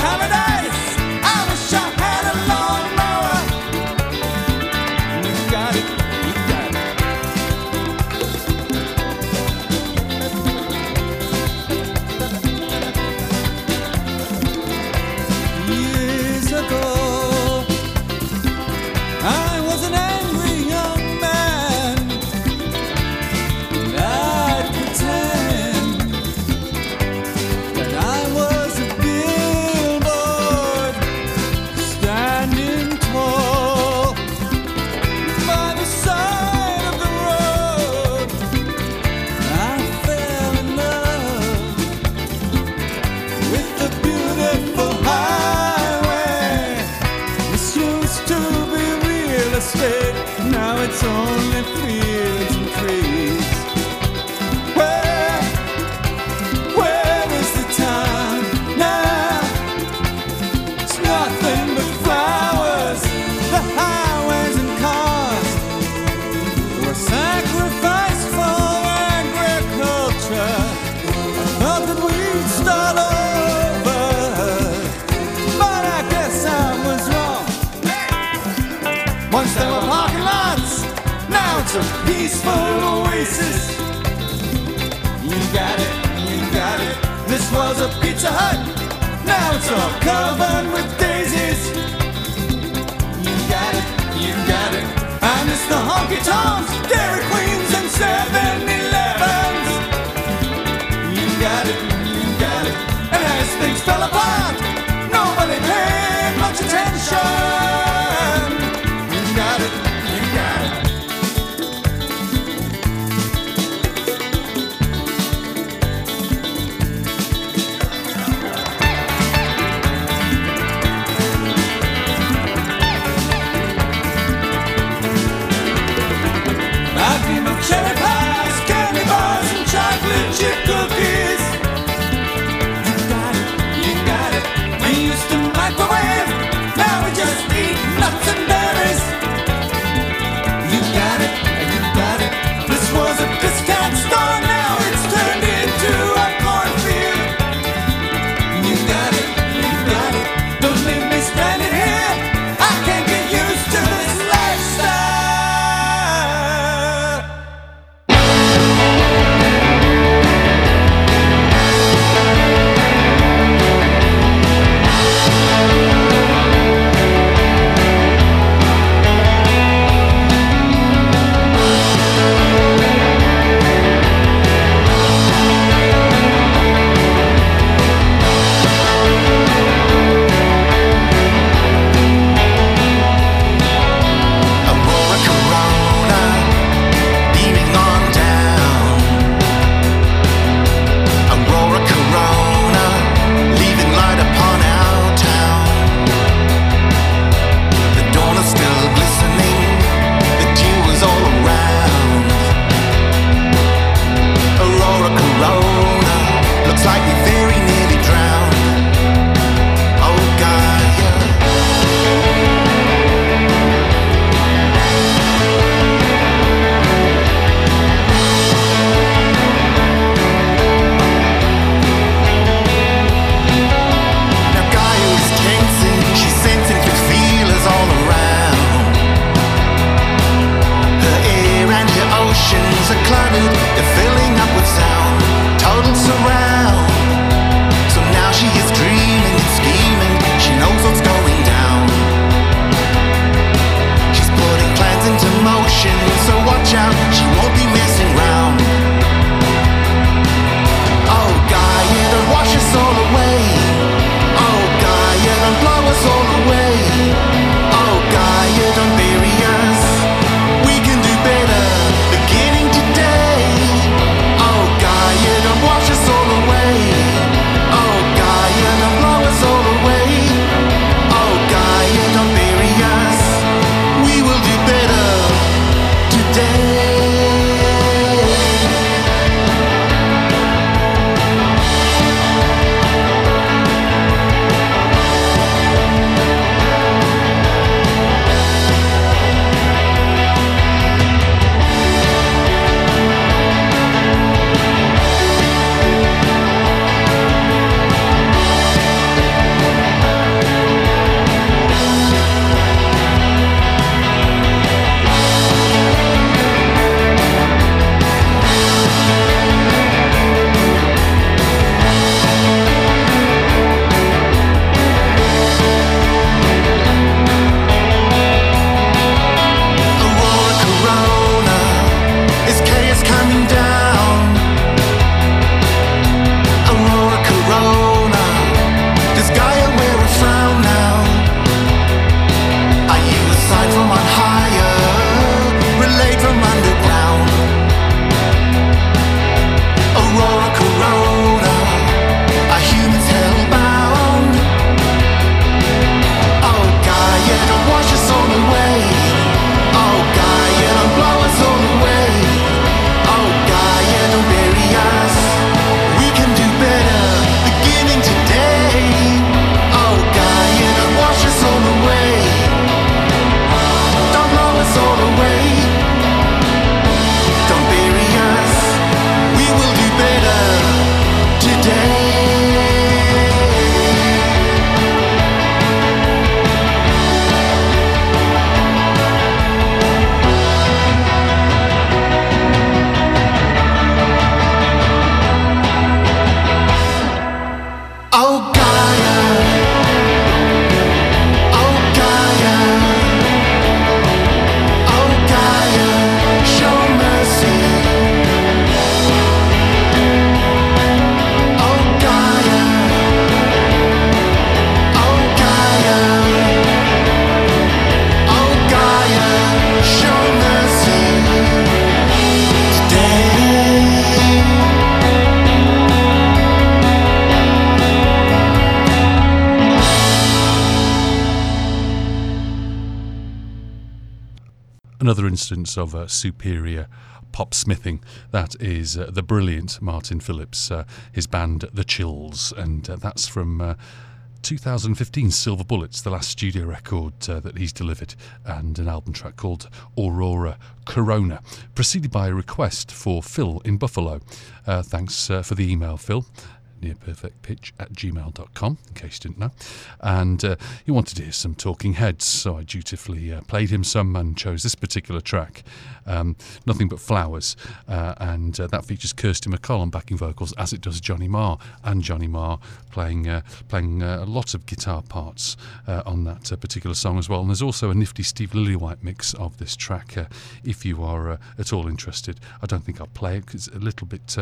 of uh, superior pop smithing. That is uh, the brilliant Martin Phillips, uh, his band The Chills, and uh, that's from. Uh, 2015 Silver Bullets, the last studio record uh, that he's delivered, and an album track called Aurora Corona, preceded by a request for Phil in Buffalo. Uh, thanks uh, for the email, Phil. Nearperfectpitch at gmail.com, in case you didn't know. And uh, he wanted to hear some Talking Heads, so I dutifully uh, played him some and chose this particular track, um, Nothing But Flowers. Uh, and uh, that features Kirsty MacColl on backing vocals, as it does Johnny Marr, and Johnny Marr playing, uh, playing uh, lots of guitar parts uh, on that particular song as well. And there's also a nifty Steve Lillywhite mix of this track, if you are at all interested. I don't think I'll play it because it's a little bit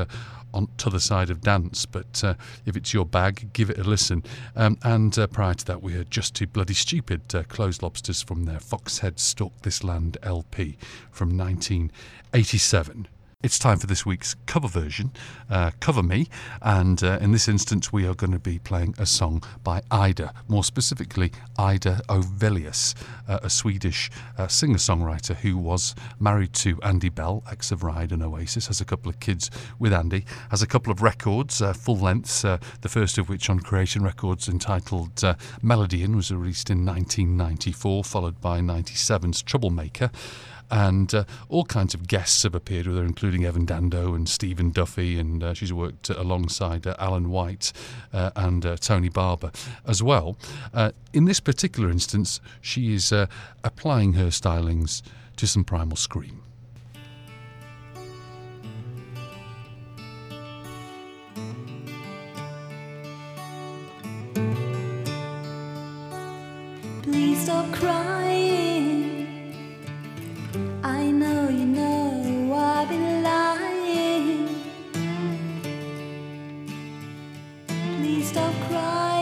on to the side of dance, but if it's your bag, give it a listen. Um, and prior to that, we heard Just Too Bloody Stupid, Close Lobsters from their Foxhead Stalk This Land LP from 1987. It's time for this week's cover version, uh, Cover Me, and uh, in this instance, we are going to be playing a song by Idha, more specifically, Idha Ovelius, uh, a Swedish uh, singer songwriter who was married to Andy Bell, ex of Ride and Oasis, has a couple of kids with Andy, has a couple of records, uh, full lengths, uh, the first of which on Creation Records entitled uh, Melody Inn was released in 1994, followed by 97's Troublemaker and uh, all kinds of guests have appeared with her, including Evan Dando and Stephen Duffy, and uh, she's worked alongside uh, Alan White uh, and uh, Tony Barber as well. Uh, in this particular instance, she is uh, applying her stylings to some Primal Scream. Please stop crying. I know you know I've been lying. Please stop crying.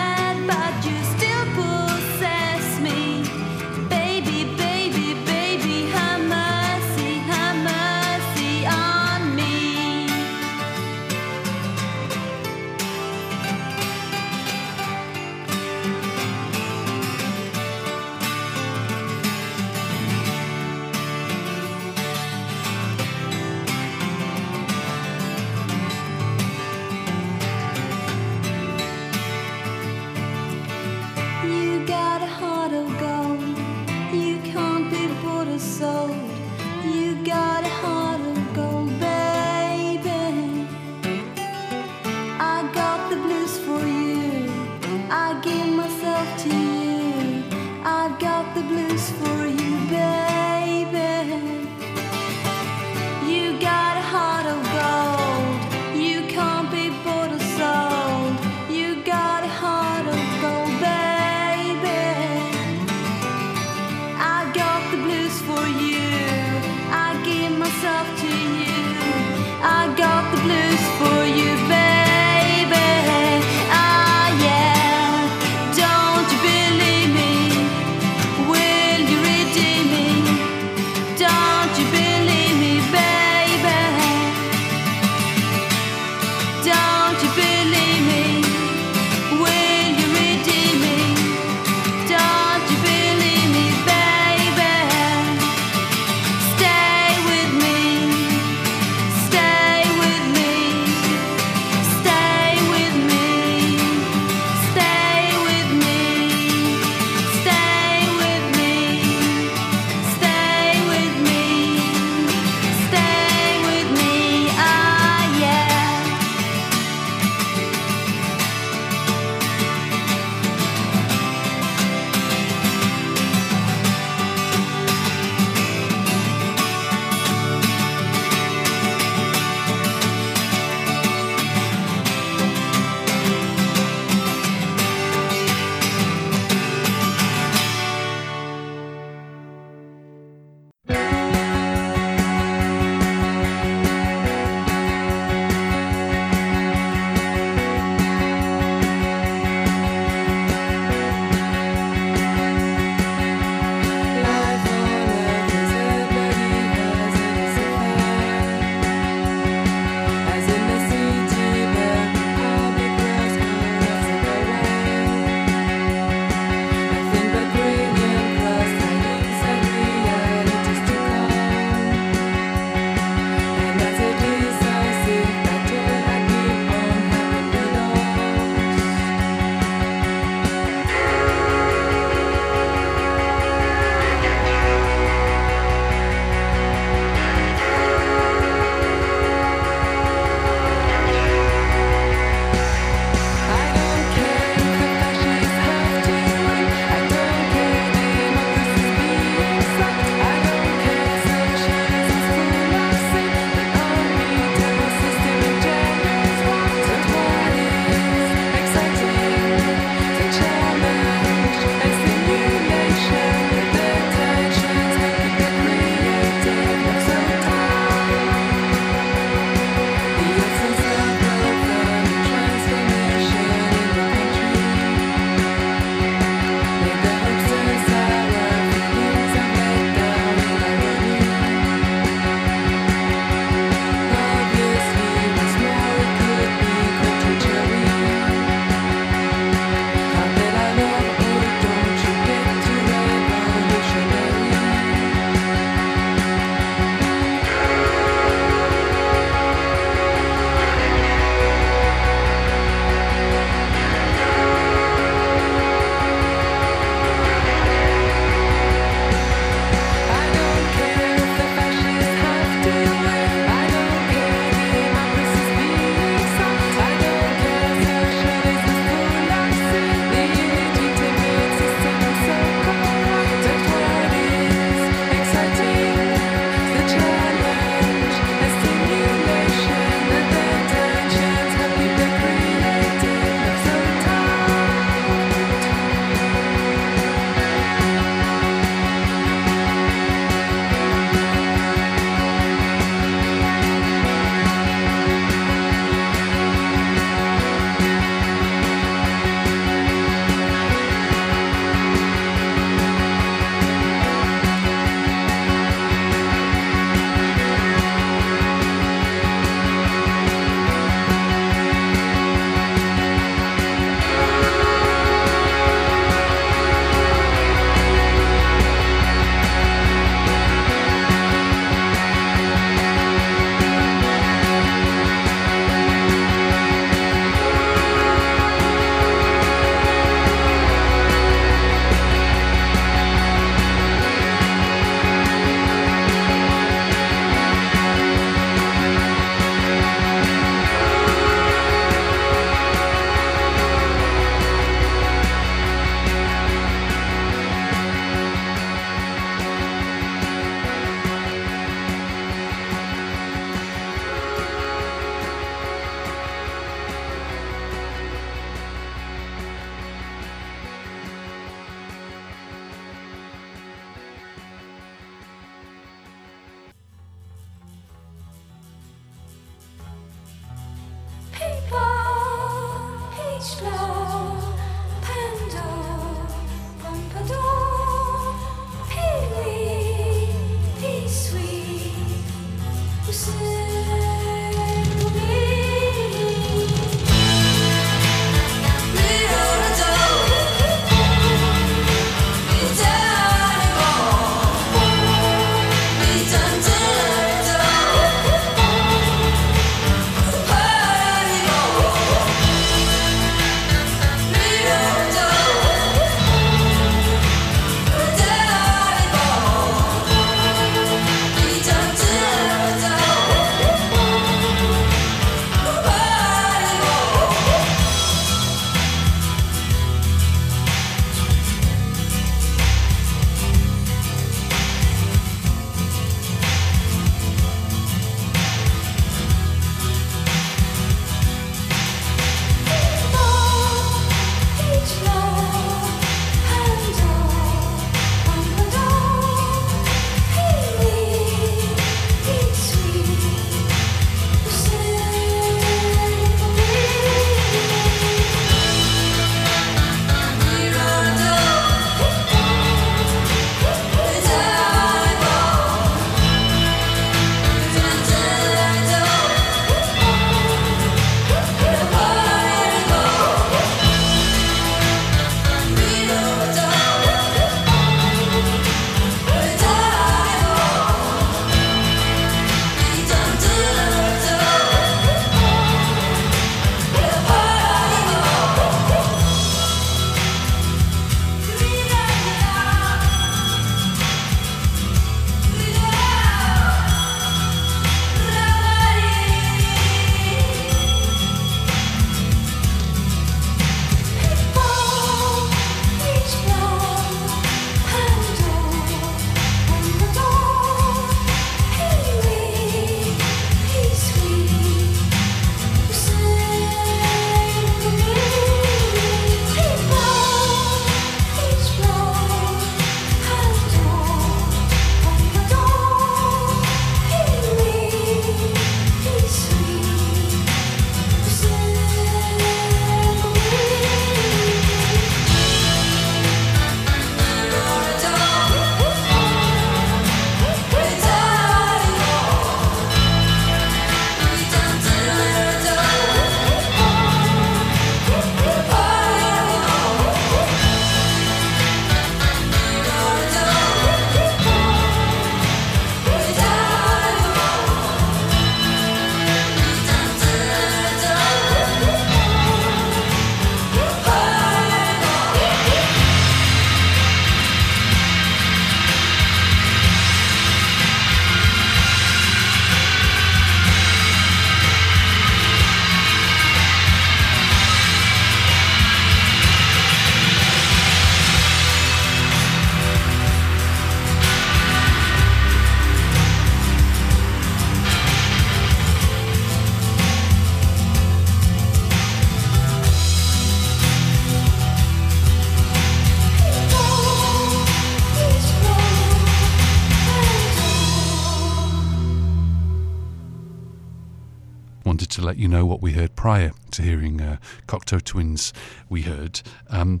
Uh, Cocteau Twins. We heard um,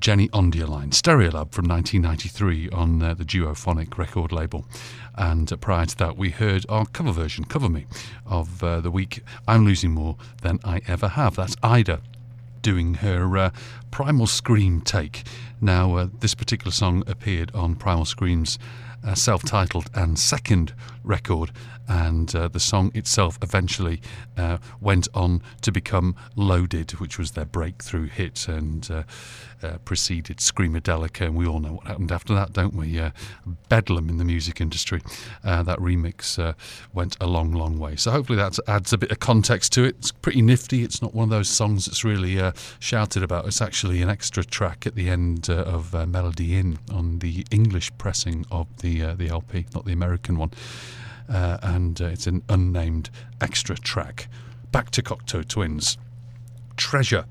Jenny Ondioline, Stereolab from 1993 on uh, the Duophonic record label. And uh, prior to that, we heard our cover version, Cover Me, of uh, the week I'm Losing More Than I Ever Have. That's Idha doing her uh, Primal Scream take. Now, uh, this particular song appeared on Primal Scream's uh, self titled and second record, and uh, the song itself eventually uh, went on to become Loaded, which was their breakthrough hit and uh, uh, preceded Screamadelica. And we all know what happened after that, don't we? Bedlam in the music industry. Uh, that remix uh, went a long, long way. So hopefully that adds a bit of context to it. It's pretty nifty. It's not one of those songs that's really shouted about. It's actually an extra track at the end of Melody Inn on the English pressing of the the LP, not the American one. Uh, and uh, it's an unnamed extra track. Back to Cocteau Twins. Treasure.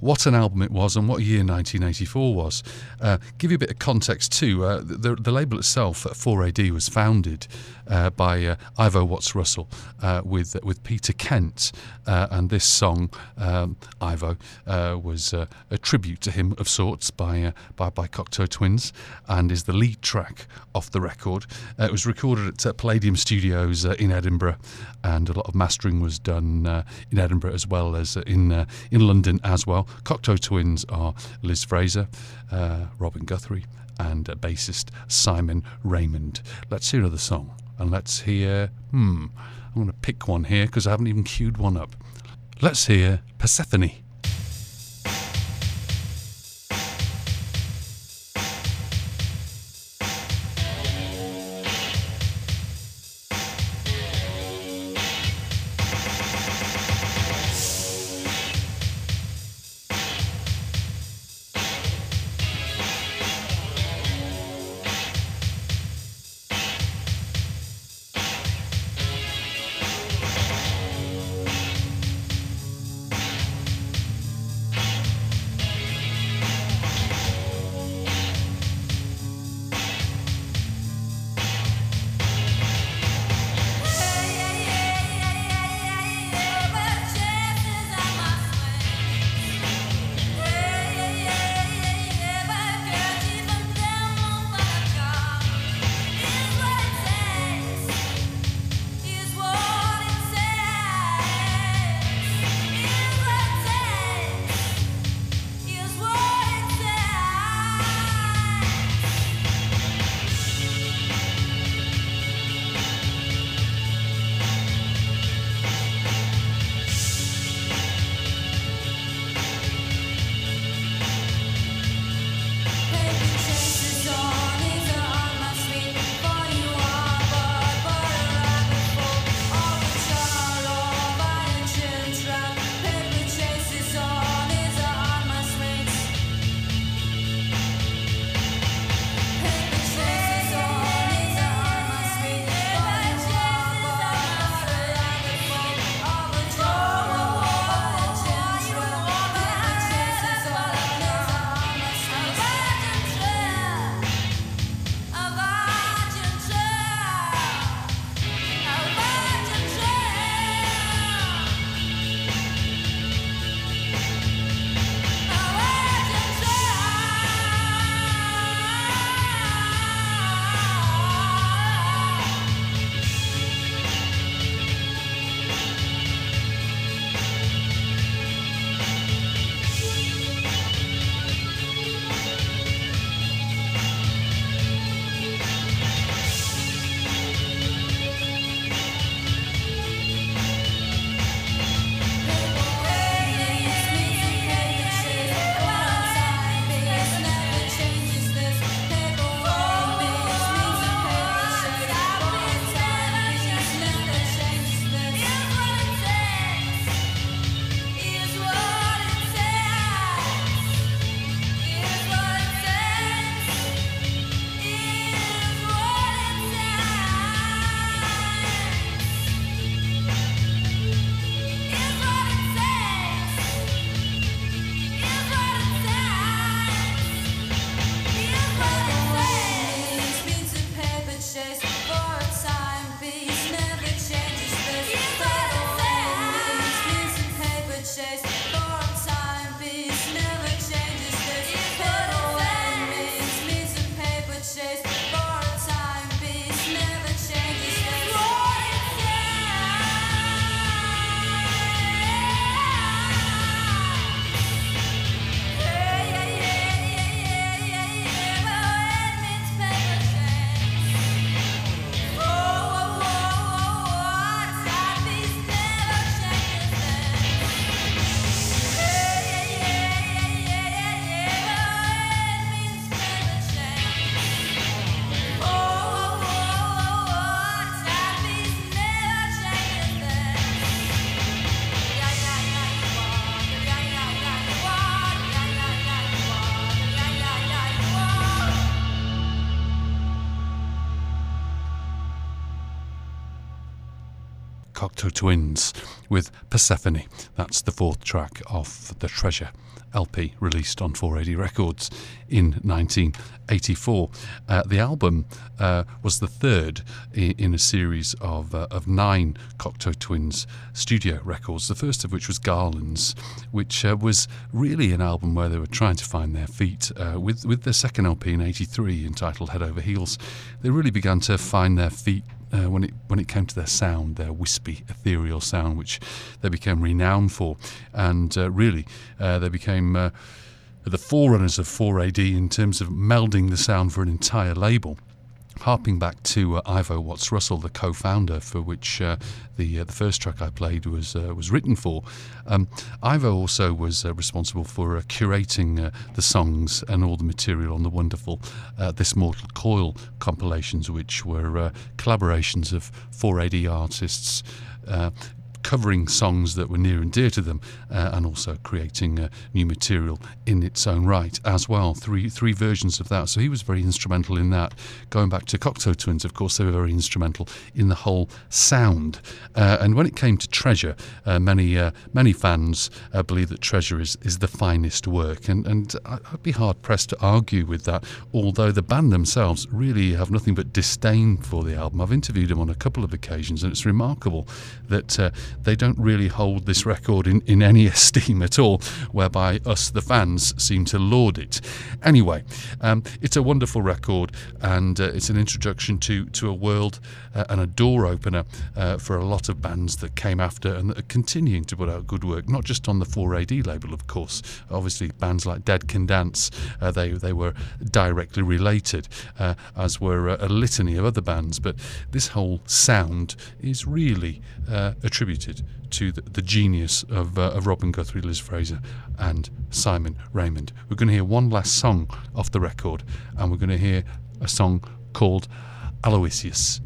what an album it was and what a year 1984 was. Uh, give you a bit of context too. Uh, the, the label itself, uh, 4AD, was founded uh, by uh, Ivo Watts Russell uh, with with Peter Kent, uh, and this song, um, Ivo, uh, was a tribute to him of sorts by by by Cocteau Twins, and is the lead track off the record. It was recorded at Palladium Studios in Edinburgh, and a lot of mastering was done in Edinburgh as well as in in London as well. Cocteau Twins are Liz Fraser, Robin Guthrie, and bassist Simon Raymonde. Let's hear another song, and let's hear. Hmm, I'm going to pick one here because I haven't even queued one up. Let's hear Persephone. Twins with Persephone. That's the fourth track of the Treasure LP released on 4AD Records in 1984. Uh, the album uh, was the third in, in a series of, uh, of nine Cocteau Twins studio records, the first of which was Garlands, which uh, was really an album where they were trying to find their feet. Uh, with, with their second LP in 83 entitled Head Over Heels, they really began to find their feet uh, when it when it came to their sound, their wispy, ethereal sound, which they became renowned for, and uh, really uh, they became uh, the forerunners of 4AD in terms of melding the sound for an entire label. Harping back to uh, Ivo Watts Russell, the co-founder, for which uh, the uh, the first track I played was uh, was written for, um, Ivo also was uh, responsible for uh, curating the songs and all the material on the wonderful This Mortal Coil compilations, which were collaborations of 4AD artists. Covering songs that were near and dear to them, uh, and also creating uh, new material in its own right as well. Three three versions of that. So he was very instrumental in that. Going back to Cocteau Twins, of course, they were very instrumental in the whole sound. Uh, and when it came to Treasure, uh, many uh, many fans uh, believe that Treasure is is the finest work, and and I'd be hard pressed to argue with that. Although the band themselves really have nothing but disdain for the album. I've interviewed them on a couple of occasions, and it's remarkable that they don't really hold this record in, in any esteem at all, whereby us, the fans, seem to laud it. Anyway, um, it's a wonderful record, and uh, it's an introduction to, to a world uh, and a door opener uh, for a lot of bands that came after and that are continuing to put out good work, not just on the 4AD label, of course. Obviously, bands like Dead Can Dance, uh, they, they were directly related, uh, as were uh, a litany of other bands, but this whole sound is really uh, attributed to the, the genius of, uh, of Robin Guthrie, Liz Fraser, and Simon Raymonde. We're going to hear one last song off the record, and we're going to hear a song called Aloysius.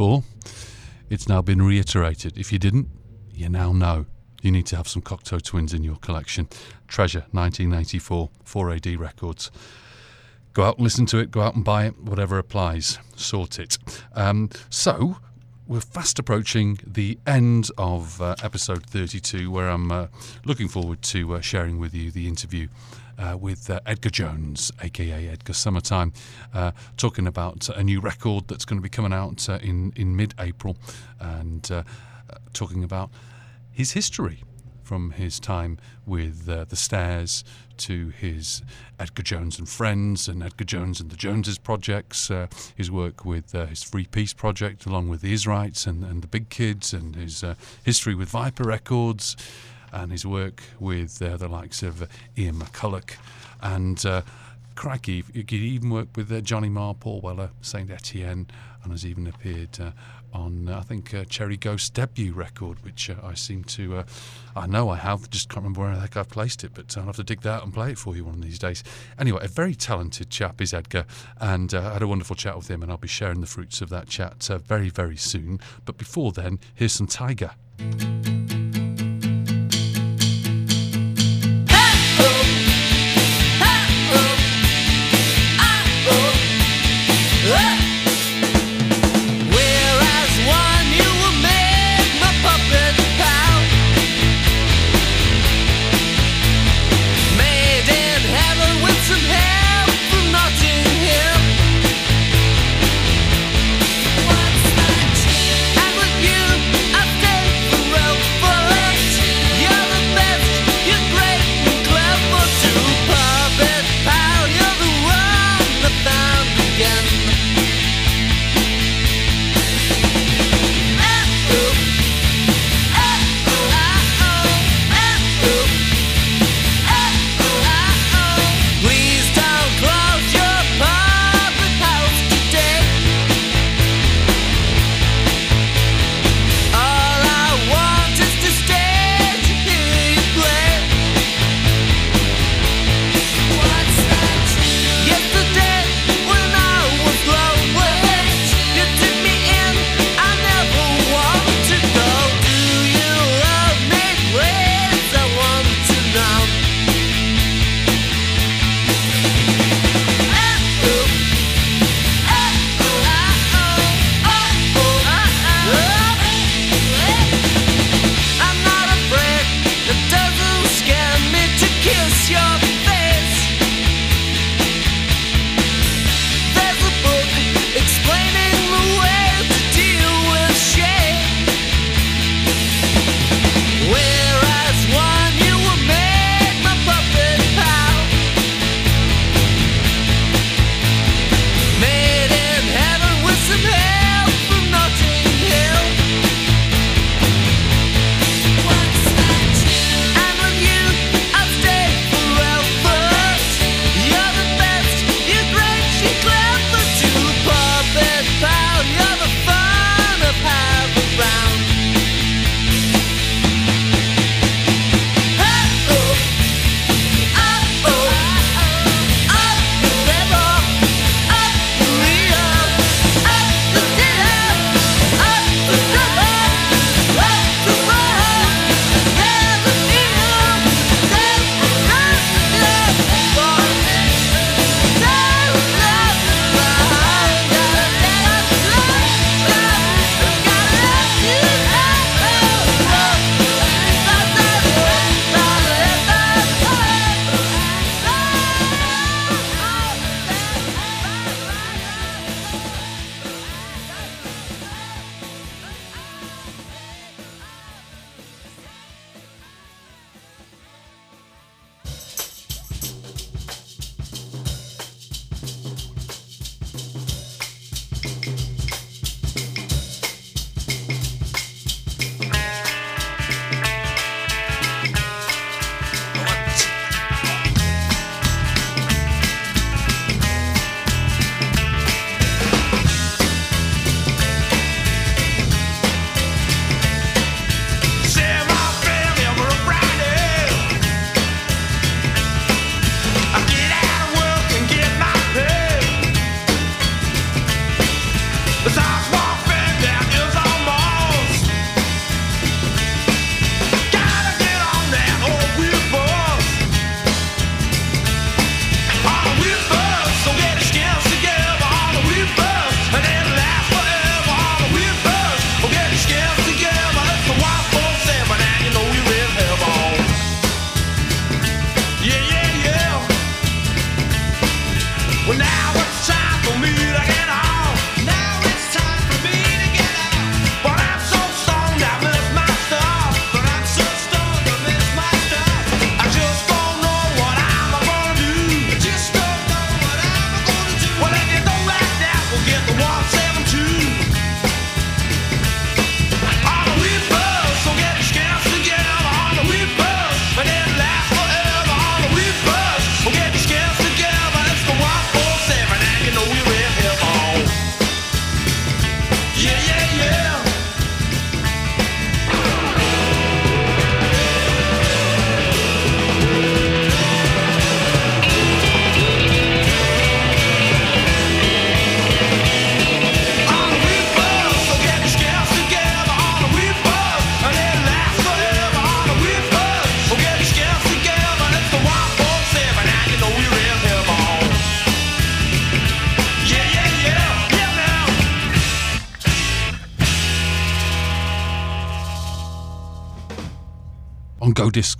Before, it's now been reiterated. If you didn't, you now know. You need to have some Cocteau Twins in your collection. Treasure 1984, 4AD Records. Go out and listen to it, go out and buy it, whatever applies. Sort it. Um, so, we're fast approaching the end of uh, episode 32, where I'm uh, looking forward to uh, sharing with you the interview uh, with uh, Edgar Jones, aka Edgar Summertyme, uh, talking about a new record that's going to be coming out uh, in, in mid April and uh, talking about his history from his time with uh, the Stairs to his Edgar Jones and Friends and Edgar Jones and the Joneses projects, uh, his work with uh, his Free Peace project along with the Israelites and, and the Big Kids, and his history with Viper Records, and his work with uh, the likes of uh, Ian McCulloch and. Uh, Crikey, he he even worked with uh, Johnny Marr, Paul Weller, Saint Etienne, and has even appeared uh, on, uh, I think, uh, Cherry Ghost's debut record, which uh, I seem to, uh, I know I have, just can't remember where the heck I've placed it, but I'll have to dig that out and play it for you one of these days. Anyway, a very talented chap is Edgar, and uh, I had a wonderful chat with him, and I'll be sharing the fruits of that chat uh, very, very soon. But before then, here's some Tiger.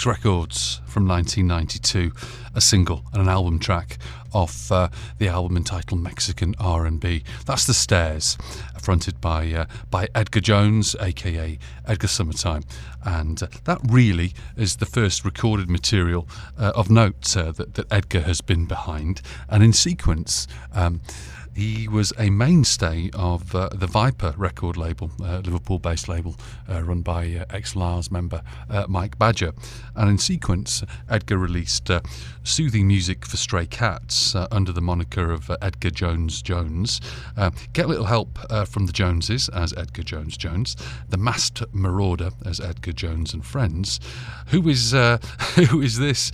Records from 1992, a single and an album track off uh, the album entitled Mexican R&B. That's The Stairs, fronted by uh, by Edgar Jones, aka Edgar Summertyme, and uh, that really is the first recorded material uh, of note uh, that, that Edgar has been behind, and in sequence. Um, he was a mainstay of uh, the Viper record label, uh, Liverpool based label, uh, run by uh, ex La's member uh, Mike Badger. And in sequence, Edgar released soothing music for stray cats under the moniker of Edgar Jones Jones. Get a little help from the Joneses as Edgar Jones Jones, the Masked Marauder as Edgar Jones and Friends. Who is who is this?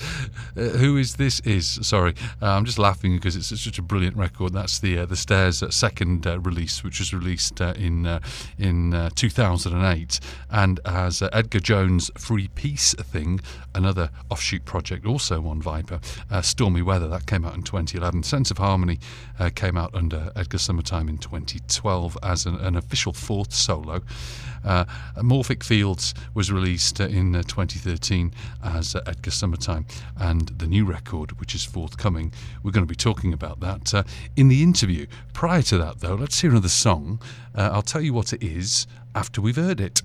Who is this? Is sorry, I'm just laughing because it's such a brilliant record. That's the uh, the Stairs second uh, release, which was released uh, in uh, in uh, 2008, and as Edgar Jones' Free Peace thing, another offshoot project also on Viper. Uh, Stormy Weather that came out in 2011. Sense of Harmony uh, came out under Edgar Summertyme in 2012 as an, an official fourth solo. Uh, Morphic Fields was released in uh, 2013 as Edgar Summertyme, and the new record, which is forthcoming, we're going to be talking about that uh, in the interview. Prior to that, though, let's hear another song. Uh, I'll tell you what it is after we've heard it.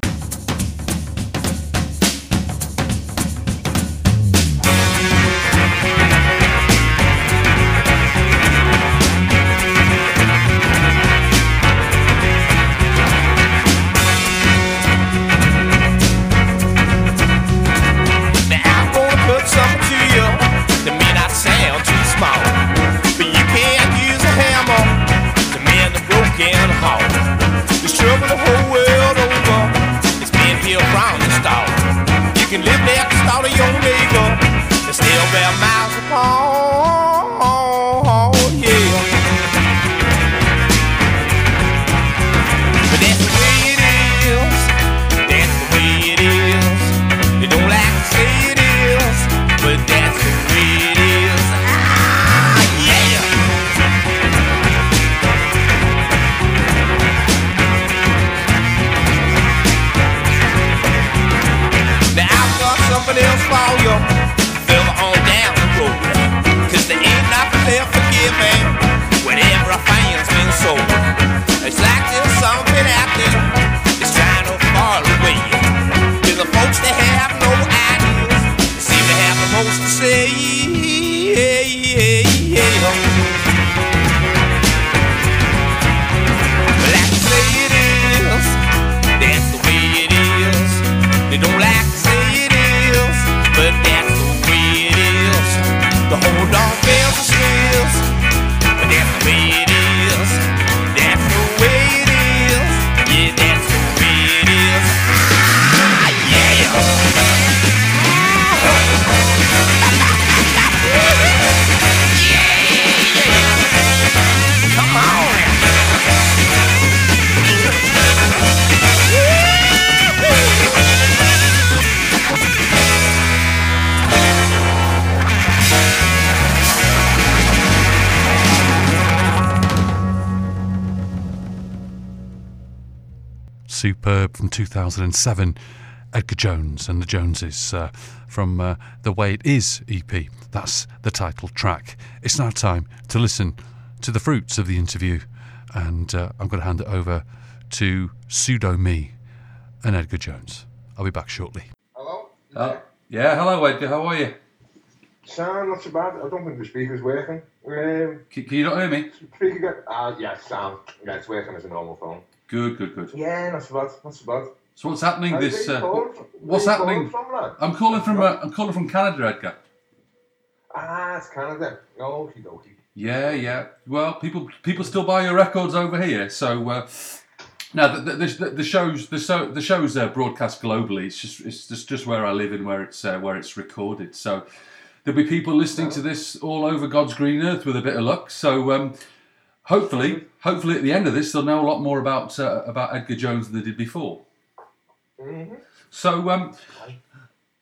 2007. Edgar Jones and the Joneses uh, from uh, the Way It Is EP. That's the title track. It's now time to listen to the fruits of the interview, and uh, I'm going to hand it over to Pseudo Me and Edgar Jones. I'll be back shortly. Hello? Oh, yeah, hello Edgar, how are you? Sound not so bad. I don't think the speaker's working. Um, Can, can you not hear me? pretty good. Ah, yeah, sound. Yeah, it's working as a normal phone. Good, good, good. Yeah, not so bad. Not so bad. So what's happening this? Uh, what's happening? From? I'm calling from uh, I'm calling from Canada, Edgar. Ah, it's Canada. Okie dokie. Yeah, yeah. Well, people people still buy your records over here. So uh, now the, the, the, the shows the show the shows uh, broadcast globally. It's just it's just, just where I live and where it's uh, where it's recorded. So there'll be people listening to this all over God's green earth with a bit of luck. So um, hopefully, hopefully at the end of this, they'll know a lot more about uh, about Edgar Jones than they did before. Mm-hmm. So um,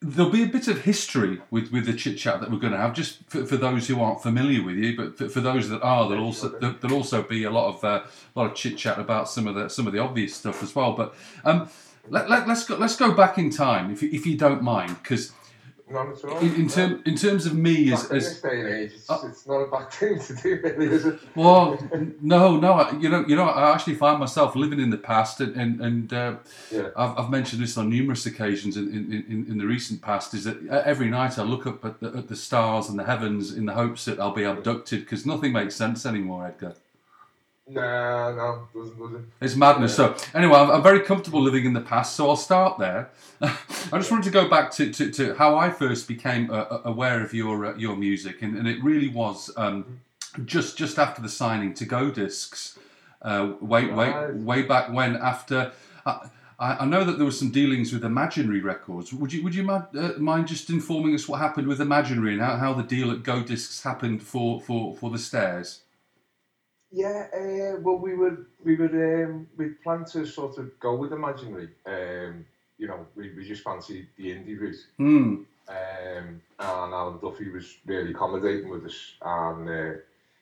there'll be a bit of history with, with the chit chat that we're going to have, just for, for those who aren't familiar with you, but for, for those that are, there'll also there- there'll also be a lot of uh, a lot of chit chat about some of the some of the obvious stuff as well. But um, let, let, let's go let's go back in time if you, if you don't mind, because Not at all. in, in, term, in terms of me as, as this day and age, it's, Uh, it's not a bad thing to do, really, is it? Well, no, no. I- You know, you know. I actually find myself living in the past, and and, and uh, Yeah. I've, I've mentioned this on numerous occasions in, in, in, in the recent past. Is that every night I look up at the, at the stars and the heavens in the hopes that I'll be abducted because nothing makes sense anymore, Edgar. Nah, no, doesn't, does it? It's madness. So anyway, I'm, I'm very comfortable living in the past, so I'll start there. I just wanted to go back to, to, to how I first became uh, uh, aware of your uh, your music, and, and it really was um, just just after the signing to Go Discs, uh, way way Right. way back when. After I, I know that there was some dealings with Imaginary Records. Would you would you mind, uh, mind just informing us what happened with Imaginary and how, how the deal at Go Discs happened for, for, for the Stairs? Yeah, uh, well, we would we would um, we plan to sort of go with imaginary. Um, you know, we, we just fancied the indie route. Hmm. Um, and Alan Duffy was really accommodating with us, and uh,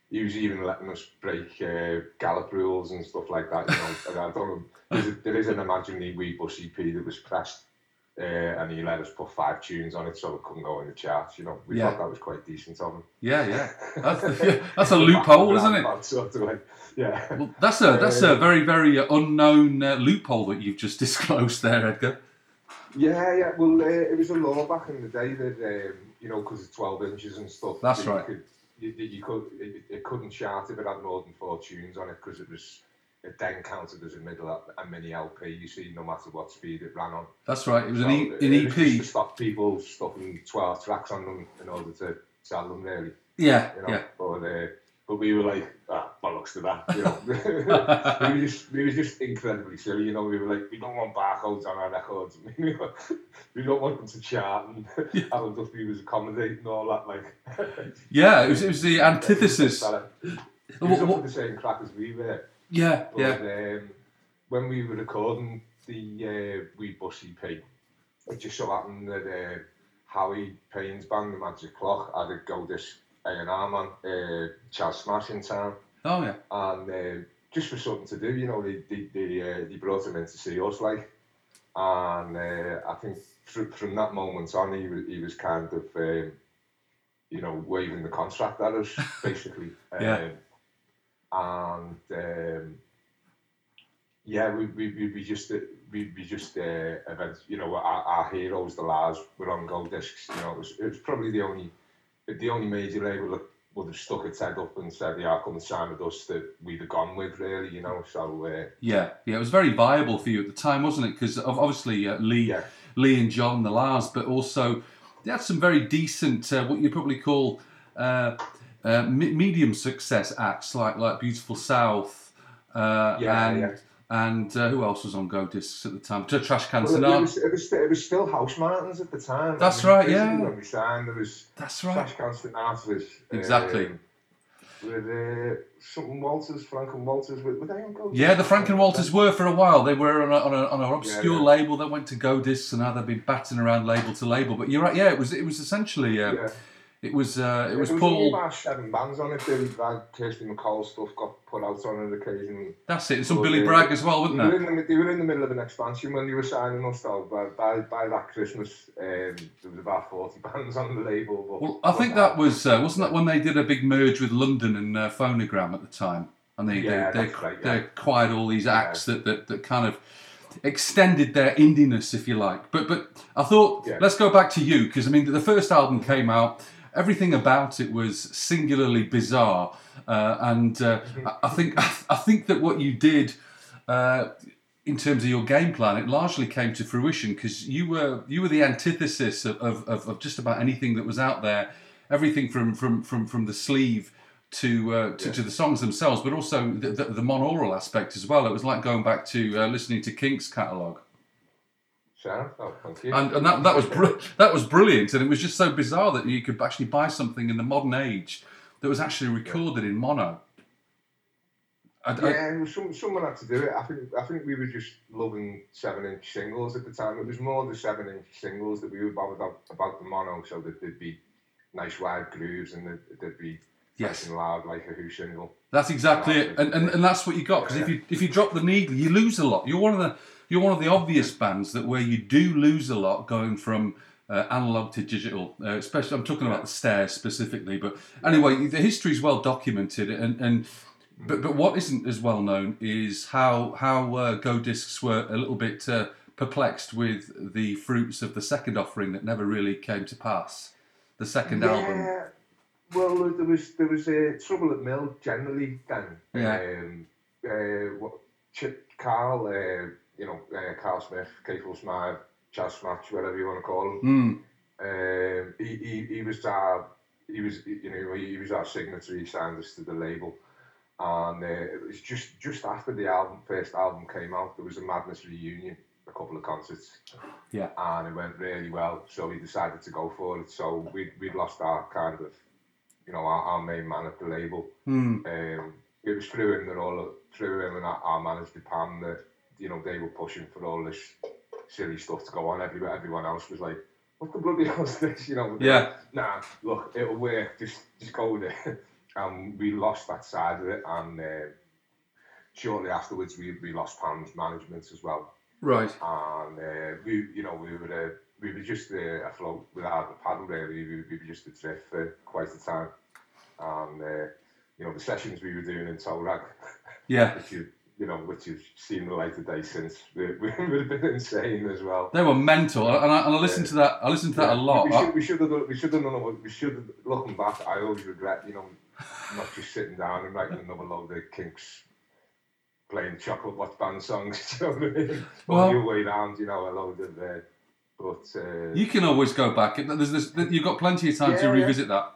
he was even letting us break uh, Gallup rules and stuff like that. You know, and I don't know. There's a, there is an imaginary Weed Bus EP that was pressed, uh, and he let us put five tunes on it so it couldn't go in the charts. You know, we Yeah. thought that was quite decent of him. Yeah, yeah. That's, yeah, that's a loophole, isn't it? Sort of like, yeah. Well, that's a that's a very very uh, unknown uh, loophole that you've just disclosed there, Edgar. Yeah, yeah. Well, uh, it was a law back in the day that um, you know because of twelve inches and stuff. That's that right. You, could, you, you could it, it couldn't chart if it had more than four tunes on it because it was it then counted as a middle a mini LP. You see, no matter what speed it ran on. That's right. It was So an, e- an it EP. to stop people stuffing twelve tracks on them in order to sell them, really. Yeah, You know, yeah. but uh, but we were like, ah, bollocks to that. You know, we were just we were just incredibly silly. You know, we were like, we don't want barcodes on our records. we don't want them to chart. And Alan Duffy was accommodating all that. Like, Yeah, it was it was the antithesis. He was What- what- the same crack as we were. Yeah, But yeah. um, when we were recording the uh, Weed Bus EP, it just so happened that uh, Howie Payne's band, The Magic Clock, had a Go Discs A&R man, uh, Charles Smash in town. Oh yeah. And uh, just for something to do, you know, they, they, they, uh, they brought him in to see us, like. And uh, I think from, from that moment on, he was, he was kind of, um, you know, waving the contract at us, basically. Yeah. Um, and um, yeah, we, we, we, we just uh, we, we just uh, events. You know, our, our heroes, the La's, were on Go Discs. You know, it was, it was probably the only the only major label that would have stuck its head up and said, "Yeah, come and sign with us." That we'd have gone with, really. You know, so uh, Yeah, yeah, it was very viable for you at the time, wasn't it? Because obviously uh, Lee, Yeah. Lee and John, the La's, but also they had some very decent, uh, what you probably call uh, me- medium success acts, like like Beautiful South, uh, Yeah, and yeah. and uh, who else was on Go Discs at the time? Tra- Trash Can well, it, Sonata. was, it was it was still House Martins at the time. That's I mean, right, yeah. When we signed, there was That's right. Trash Can Constant Artist. Exactly. Um, with uh, something Walters, Frank and Walters. Were, were they on Gold Yeah, the? Frank and Walters were for a while. They were on, a, on, a, on an obscure yeah. label that went to Go Discs, and now they've been batting around label to label. But you're right, yeah, it was it was essentially uh, Yeah. It was uh, it was only Paul. about seven bands on it. Was like Kirsty MacColl stuff got put out on it occasionally. That's it. and Some But, Billy Bragg as well, They wasn't were, there? in the, they were in the middle of an expansion when they were signing us though. By, by, by that Christmas, um, there was about 40 bands on the label. But, Well, I think that was uh, wasn't that when they did a big merge with London and uh, Phonogram at the time, and they Yeah, they, they, right, they yeah. acquired all these acts that, that that kind of extended their indiness, if you like. But but I thought Yeah. let's go back to you because I mean the first album came out, everything about it was singularly bizarre, uh, and uh, Mm-hmm. I- think I think that what you did. Uh, in terms of your game plan, it largely came to fruition because you were you were the antithesis of, of, of, just about anything that was out there, everything from from from, from the sleeve to, uh, to to the songs themselves, but also the, the, the monaural aspect as well. It was like going back to uh, listening to Kink's catalogue, Oh, thank you. and, and that that was br- that was brilliant, and it was just so bizarre that you could actually buy something in the modern age that was actually recorded in mono. I, I- Yeah, some, someone had to do it. I think I think we were just loving seven inch singles at the time. It was more the seven inch singles that we were bothered about, about the mono, so that there'd be nice wide grooves and there'd, there'd be Yes. nice and loud like a Who single. That's exactly it, and, and and that's what you got. Because if you if you drop the needle, you lose a lot. You're one of the you're one of the obvious bands that where you do lose a lot going from uh, analog to digital. Uh, especially, I'm talking about the stairs specifically. But anyway, the history is well documented, and and but but what isn't as well known is how how uh, Go Discs were a little bit uh, perplexed with the fruits of the second offering that never really came to pass. The second album. Yeah. Well, there was there was uh, trouble at Mill generally then. Yeah. Um, uh, what, Chip Carl, uh, you know, uh, Carl Smith, Keithel Smythe, Chaz Smatch, whatever you want to call him. Mm, Um, he, he, he was our he was you know he, he was our signatory. He signed us to the label, and uh, it was just just after the album first album came out. There was a Madness reunion, a couple of concerts, yeah. and it went really well. So we decided to go for it. So we we lost our kind of you know our, our main man at the label. Mm, Um, it was through him that all through him and our, our manager Pam that you know they were pushing for all this silly stuff to go on. Everyone everyone else was like, "What the bloody hell's this?" You know. Yeah. Nah, look, it'll work. Just just go with it. and we lost that side of it, and uh, shortly afterwards we, we lost Pam's management as well. right. And uh, we, you know, we were uh, we were just uh, afloat without a paddle really. We, we were just adrift for quite a time. And uh, you know, the sessions we were doing in Torag, Yeah. you you know, which you've seen the light of day since, we, we would have been insane as well. They were mental, and I, and I listened to that. I listened to that a lot. We should, we should have done, we should have done. We should have, looking back, I always regret, you know, not just sitting down and writing another load of kinks, playing Chocolate Watchband songs. You know what I mean? Well- your way round, you know, a load of. Uh, but uh, You can always go back. There's, there's, you've got plenty of time to Yeah, yeah. revisit that.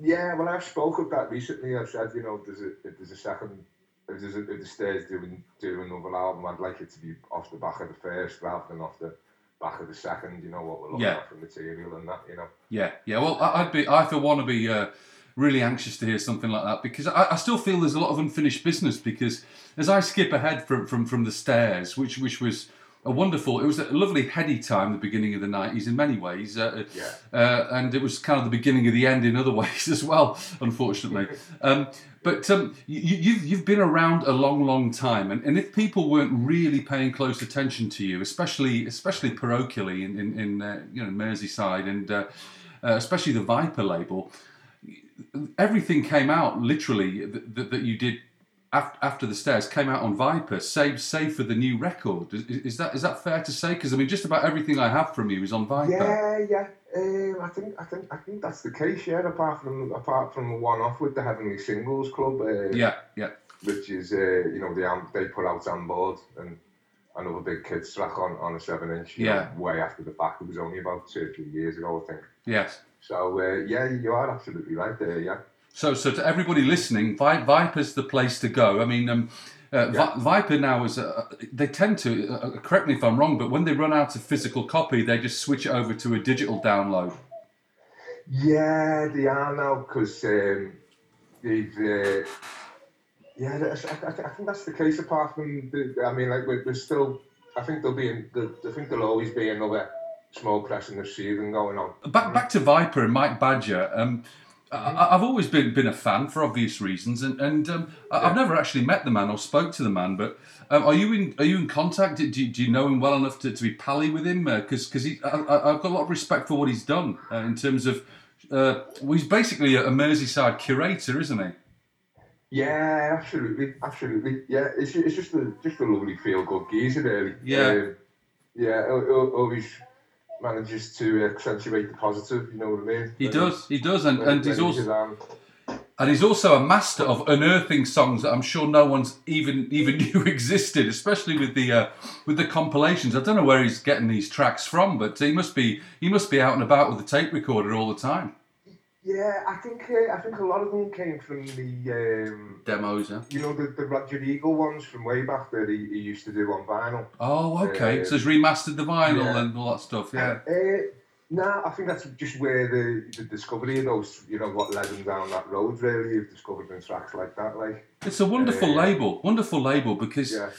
yeah, well, I've spoke of that recently. I've said, you know, there's a there's a second. If, there's a, if the stairs doing doing another album, I'd like it to be off the back of the first rather than off the back of the second. You know what we're looking Yeah. at for material and that. You know. Yeah, yeah. Well, I'd be. I for one to be uh, really anxious to hear something like that because I, I still feel there's a lot of unfinished business. Because as I skip ahead from from from the stairs, which which was a wonderful. It was a lovely heady time, the beginning of the nineties in many ways. Uh, Yeah. uh, and it was kind of the beginning of the end in other ways as well, unfortunately. um, but um, you, you've you've been around a long, long time, and, and if people weren't really paying close attention to you, especially especially parochially in in, in uh, you know Merseyside and uh, uh, especially the Viper label, everything came out literally that, that, that you did. Af- After the stairs came out on Viper, save save for the new record. Is, is that is that fair to say? Because I mean, just about everything I have from you is on Viper. Yeah, yeah. Um, I think I think I think that's the case. Yeah, apart from apart from the one off with the Heavenly Singles Club, uh, yeah, yeah. which is uh, you know the they put out on board and another big kids track on on a seven inch. Yeah. know, way after the fact. It was only about two or three years ago, I think. Yes. So uh, yeah, you are absolutely right there. Yeah. So, so to everybody listening, Vi- Viper's the place to go. I mean, um, uh, Vi- Viper now is uh, they tend to uh, correct me if I'm wrong, but when they run out of physical copy, they just switch it over to a digital download. Yeah, they are now because um, they've. Uh, yeah, I, I I think that's the case. Apart from, the, I mean, like we're, we're still. I think there'll be. an- the- I think there'll always be another small pressing of seething going on. Back back to Viper and Mike Badger. Um, I, I've always been been a fan for obvious reasons, and and um, I- I've never actually met the man or spoke to the man. But um, are you in are you in contact? Do you, do you know him well enough to, to be pally with him? Because because I, I, I've got a lot of respect for what he's done uh, in terms of. Uh, well, he's basically a, a Merseyside curator, isn't he? Yeah, absolutely, absolutely. Yeah, it's, it's just a just a lovely feel good geezer, really. Yeah. Um, yeah, al- al- always manages to accentuate the positive. You know what I mean? He When- does, he does, and, and he's also and he's also a master of unearthing songs that I'm sure no one's even even knew existed, especially with the uh, with the compilations. I don't know where he's getting these tracks from, but he must be he must be out and about with a tape recorder all the time. Yeah, I think uh, I think a lot of them came from the um, Demos, yeah. you know the, the Roger Eagle ones from way back that he, he used to do on vinyl. Oh, okay. Uh, so he's remastered the vinyl yeah. and all that stuff. Yeah. Uh, no, I think that's just where the, the discovery of those, you know, what led them down that road. Really, you've discovered in tracks like that, like It's a wonderful Uh, label, wonderful label because yeah,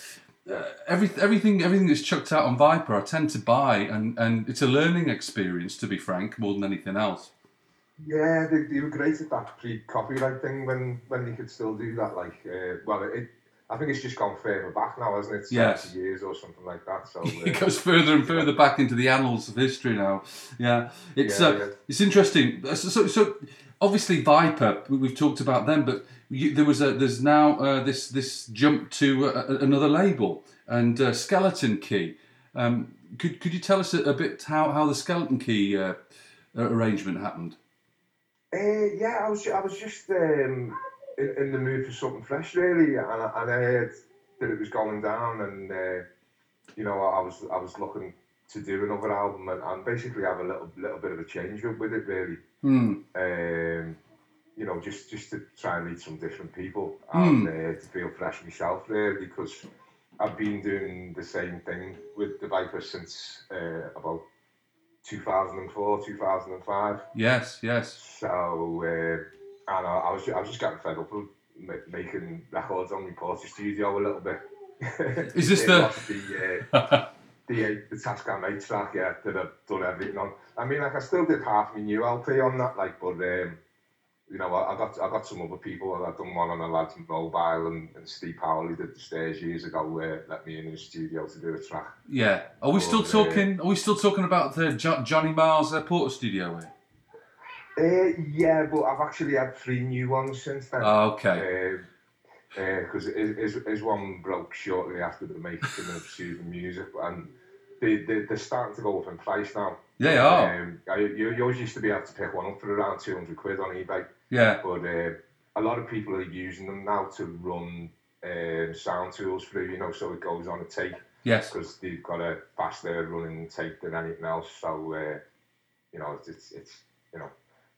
uh, every, everything everything that's chucked out on Viper, I tend to buy, and, and it's a learning experience, to be frank, more than anything else. Yeah, they, they were great at that pre-copyright thing when when they could still do that. Like, uh, well, it, I think it's just gone further back now, hasn't it? Yes. years or something like that. So it uh, goes further and further back into the annals of history now. Yeah, it's Yeah, uh, yeah. it's interesting. Uh, So, so, so obviously Viper, we- we've talked about them, but you, there was a there's now uh, this this jump to uh, another label and uh, Skeleton Key. Um, could could you tell us a, a bit how how the Skeleton Key uh, arrangement happened? Uh, yeah, I was I was just um, in, in the mood for something fresh, really, and I, and I heard that it was going down, and uh, you know, I was I was looking to do another album and, and basically have a little little bit of a change up with it, really. Hmm. Um, you know, just just to try and meet some different people and uh, to feel fresh myself, really, because I've been doing the same thing with the Viper since uh, about 2004, 2005. Yes, yes. So, uh, and I, I was I was just getting fed up with ma- making records on my Portastudio a little bit. Is this the- the uh, the uh, the Tascam 8 track? Yeah, that I've done everything on. I mean, like I still did half my new LP on that, like, but um, you know, I, I got I got some other people. And I've done one on a lad's mobile, and, and Steve Powell, who did the stairs years ago, uh, let me in his studio to do a track. Yeah. Are we still Or, uh, talking? Are we still talking about the jo- Johnny Marr's uh, Portastudio? Here? Uh, yeah, but I've actually had three new ones since then. Oh, okay. Because his, his, his one broke shortly after the making of Soothing Music, and they, they, they're starting to go up in price now. They are. Um, I, you, you always used to be able to pick one up for around 200 quid on eBay, Yeah. but uh, a lot of people are using them now to run um, sound tools through, you know, so it goes on a tape Yes. because they've got a faster running tape than anything else. So, uh, you know, it's, it's, it's you know,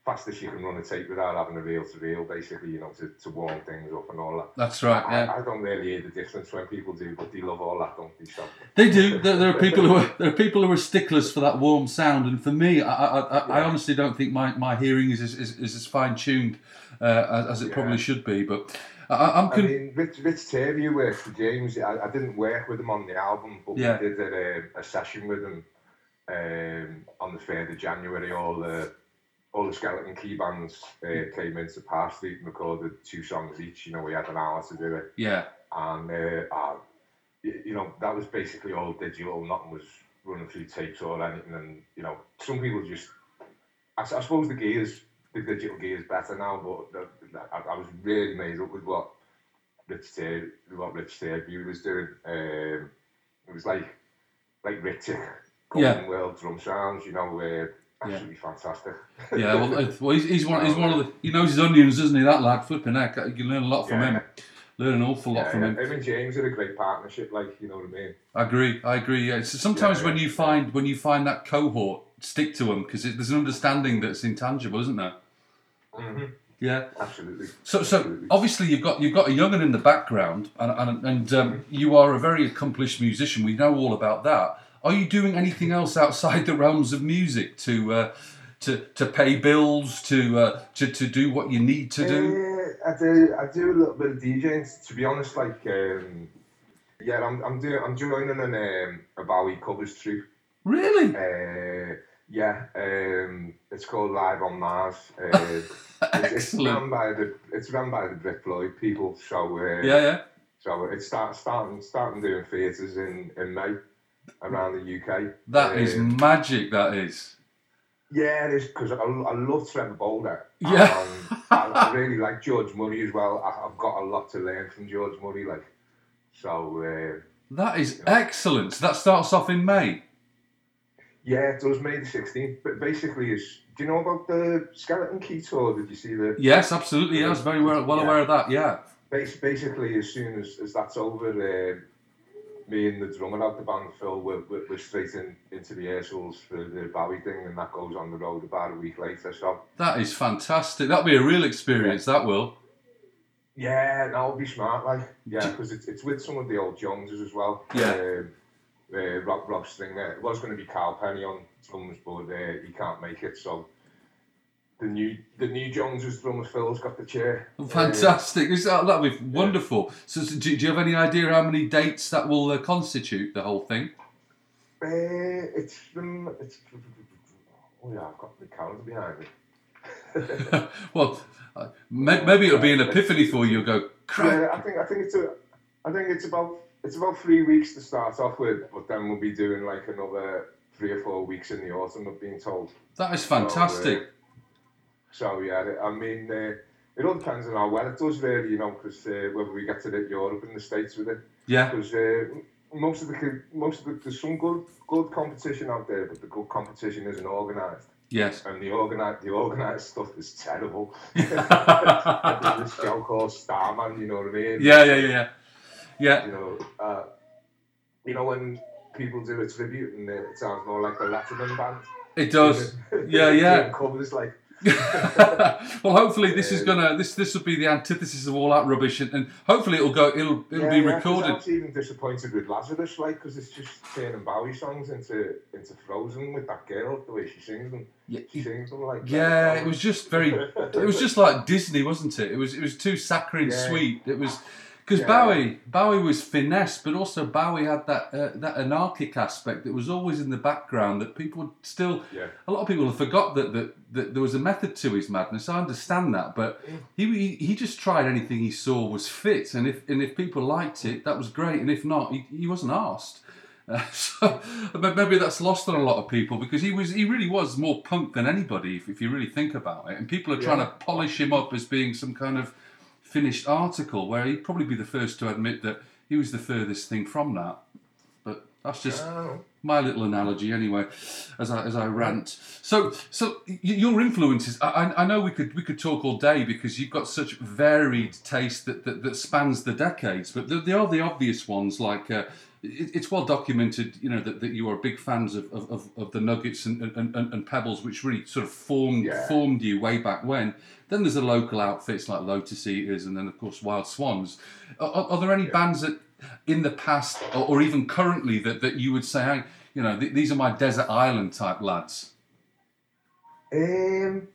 fastest you can run a tape without having a reel to reel, basically, you know, to, to warm things up and all that. That's right. Yeah. I, I don't really hear the difference when people do, but they love all that, don't they? So, They do. There, there are people who are there are people who are sticklers for that warm sound, and for me, I, I, I, I honestly don't think my, my hearing is, is, is, is as fine tuned uh, as, as it Yeah. probably should be. But I, I'm I con- mean, Rich, Rich who works for James, I, I didn't work with him on the album, but Yeah. we did a, a session with him um, on the 3rd of January. All the all the Skeleton Key bands uh, came into Parr Street and recorded two songs each. You know, we had an hour to do it. yeah, and uh, uh, you know that was basically all digital. Nothing was running through tapes or anything. And you know, some people just. I suppose the gears, the digital gear is better now, but the, the, I, I was really made up with what Rich Turvey, what Rich Turvey was doing. Um, it was like like Rich Yeah. World drum sounds. You know, uh, absolutely fantastic. yeah. Well, well he's, he's one. He's one of the. He knows his onions, doesn't he? That lad, flipping heck. You learn a lot from Yeah. him. Learn an awful lot Yeah, from yeah. him. Him and James are a great partnership. Like you know what I mean. I agree. I agree. Yeah. So sometimes Yeah, when yeah, you yeah. find when you find that cohort, stick to them because there's an understanding that's intangible, isn't there? hmm Yeah. Absolutely. So, so Absolutely. obviously you've got you've got a young'un in the background, and and, and um, you are a very accomplished musician. We know all about that. Are you doing anything else outside the realms of music to uh, to to pay bills, to uh, to to do what you need to do? Uh, I do. I do a little bit of DJing. To be honest, like um, yeah, I'm I'm doing I'm joining an um, a Bowie covers troupe Really? Uh, yeah, um, it's called Live on Mars. Uh, it's, it's run by the it's run by the Brit Floyd people. So uh, Yeah, yeah. So it's start, starting starting doing theatres in, in May around the UK. That is Um, magic. That is. yeah, it is because I, I love Trevor Bolder. Yeah. and I, I really like George Murray as well. I, I've got a lot to learn from George Murray. Like, so uh, That is excellent. So that starts off in May. yeah, it does May the sixteenth. But basically, is do you know about the Skeleton Key tour? Did you see the? Yes, absolutely. I was very well, well Yeah. aware of that. Yeah. Bas- Basically, as soon as, as that's over, uh, me and the drummer out the band, Phil, we're, we're, straight in, into rehearsals for the Bowie thing, and that goes on the road about a week later. So, That is fantastic. That'll be a real experience. That will. yeah, that'll be smart, like, yeah, because it's, it's with some of the old Joneses as well. Yeah. Um, uh, Rob, Rob Stringer. It was going to be Carl Penny on drums, but uh, he can't make it, so. The new the new Joneses drummer Phil's got the chair. Uh, Fantastic. Is that, that'll be wonderful. So, so do, do you have any idea how many dates that will uh, constitute the whole thing? Uh, it's from it's. Oh yeah, I've got the calendar behind me. well, uh, may, maybe it'll be an epiphany for you. Go, crap. Yeah, I think I think it's a, I think it's about it's about three weeks to start off with, but then we'll be doing like another three or four weeks in the autumn. I've been told. That is fantastic. So yeah, I mean, uh, it all depends on how well it does, really, you know, because uh, whether we get to hit Europe and the States with it. Yeah. Because uh, most of the most of the there's some good good competition out there, but the good competition isn't organised. Yes. And the organised the organised stuff is terrible. This show called Starman, you know what I mean? Yeah, yeah, yeah, yeah. Yeah. You know, uh, you know when people do a tribute and it sounds more like the Letterman band. It does. Yeah, yeah. Doing Covers like. well, hopefully this is gonna this this will be the antithesis of all that rubbish, and, and hopefully it'll go it'll it'll Yeah, be yeah, I recorded. was even disappointed with Lazarus, like, because it's just turning Bowie songs into into Frozen with that girl, the way she sings them. Yeah, she sings them like. Yeah, it was just very. It was just like Disney, wasn't it? It was. It was too saccharine Yeah. sweet. It was because Yeah. Bowie. Bowie was finesse, but also Bowie had that uh, that anarchic aspect that was always in the background. That people still. Yeah. A lot of people have forgot that, that that there was a method to his madness. I understand that, but he, he just tried anything he saw was fit, and if and if people liked it, that was great, and if not, he, he wasn't asked. Uh, so maybe that's lost on a lot of people because he was he really was more punk than anybody if, if you really think about it and people are trying Yeah. to polish him up as being some kind of finished article where he'd probably be the first to admit that he was the furthest thing from that but that's just Oh. my little analogy anyway as I, as I rant so so your influences I, I- know we could we could talk all day because you've got such varied taste that, that, that spans the decades but there, there are the obvious ones like uh, it, it's well documented you know that, that you are big fans of, of, of, of the nuggets and, and, and, and pebbles which really sort of formed Yeah. formed you way back when then there's the local outfits like lotus eaters and then of course wild swans are, are there any bands that in the past or, or even currently that, that you would say hey, you know th- these are my desert island type lads Um,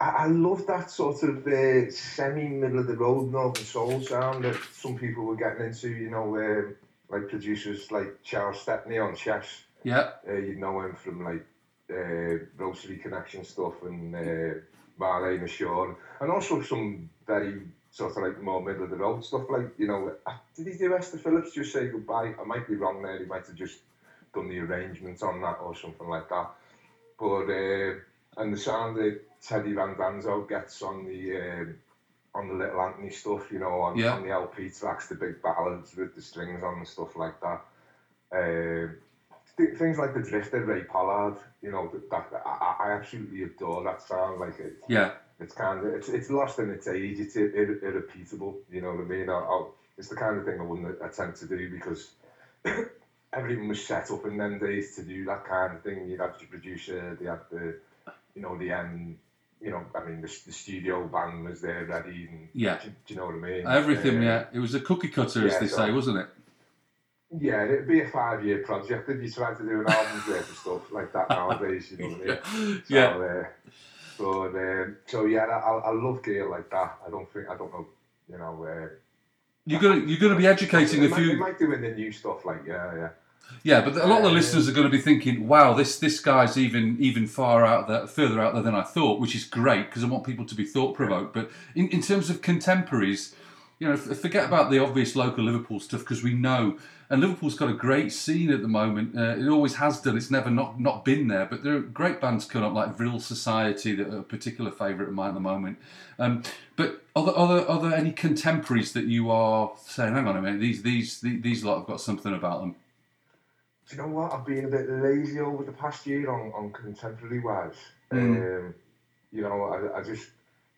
I, I love that sort of uh, semi middle of the road Northern Soul sound that some people were getting into. You know, um, like producers like Charles Stepney on Chess. yeah Uh, you know him from like uh, Rotary Connection stuff and uh, Marlena Shaw, and also some very sort of like more middle of the road stuff. Like you know, uh, did he do Esther Phillips just say goodbye? I might be wrong there. He might have just done the arrangements on that or something like that. But uh, and the sound that Teddy Randazzo gets on the um, on the Little Anthony stuff, you know, on, Yeah. on the LP tracks, the big ballads with the strings on and stuff like that. Um, th- things like the Drifter, Ray Pollard, you know, that, that I, I absolutely adore that sound. Like it, yeah it's kind of it's, it's lost in its age. It's ir- ir- irrepeatable. You know what I mean? I, I, it's the kind of thing I wouldn't attempt to do because everything was set up in them days to do that kind of thing. You'd have the producer, they had the, you know, the um, you know, I mean, the, the studio band was there ready. And, Yeah. Do, do you know what I mean? everything Uh, yeah it was a cookie cutter as yeah, they so- say wasn't it Yeah, it'd be a five-year project if you tried to do an album of stuff like that nowadays. You know what I mean? Yeah. So, uh, but um, so yeah, I, I love gear like that. I don't think I don't know. You know, uh, you're gonna you're gonna be educating a might, few might do in the new stuff. Like yeah, yeah. Yeah, but a lot of the Uh, listeners are going to be thinking, "Wow, this this guy's even even far out there, further out there than I thought," which is great because I want people to be thought provoked. But in, in terms of contemporaries, you know, forget about the obvious local Liverpool stuff because we know, and Liverpool's got a great scene at the moment. Uh, it always has done. It's never not not been there. But there are great bands coming up like Vril Society that are a particular favourite of mine at the moment. Um, but are there, are, there, are there any contemporaries that you are saying, "Hang on a minute, these these these, these lot have got something about them"? Do you know what? I've been a bit lazy over the past year on, on contemporary wise. Mm. Um, you know, I, I just,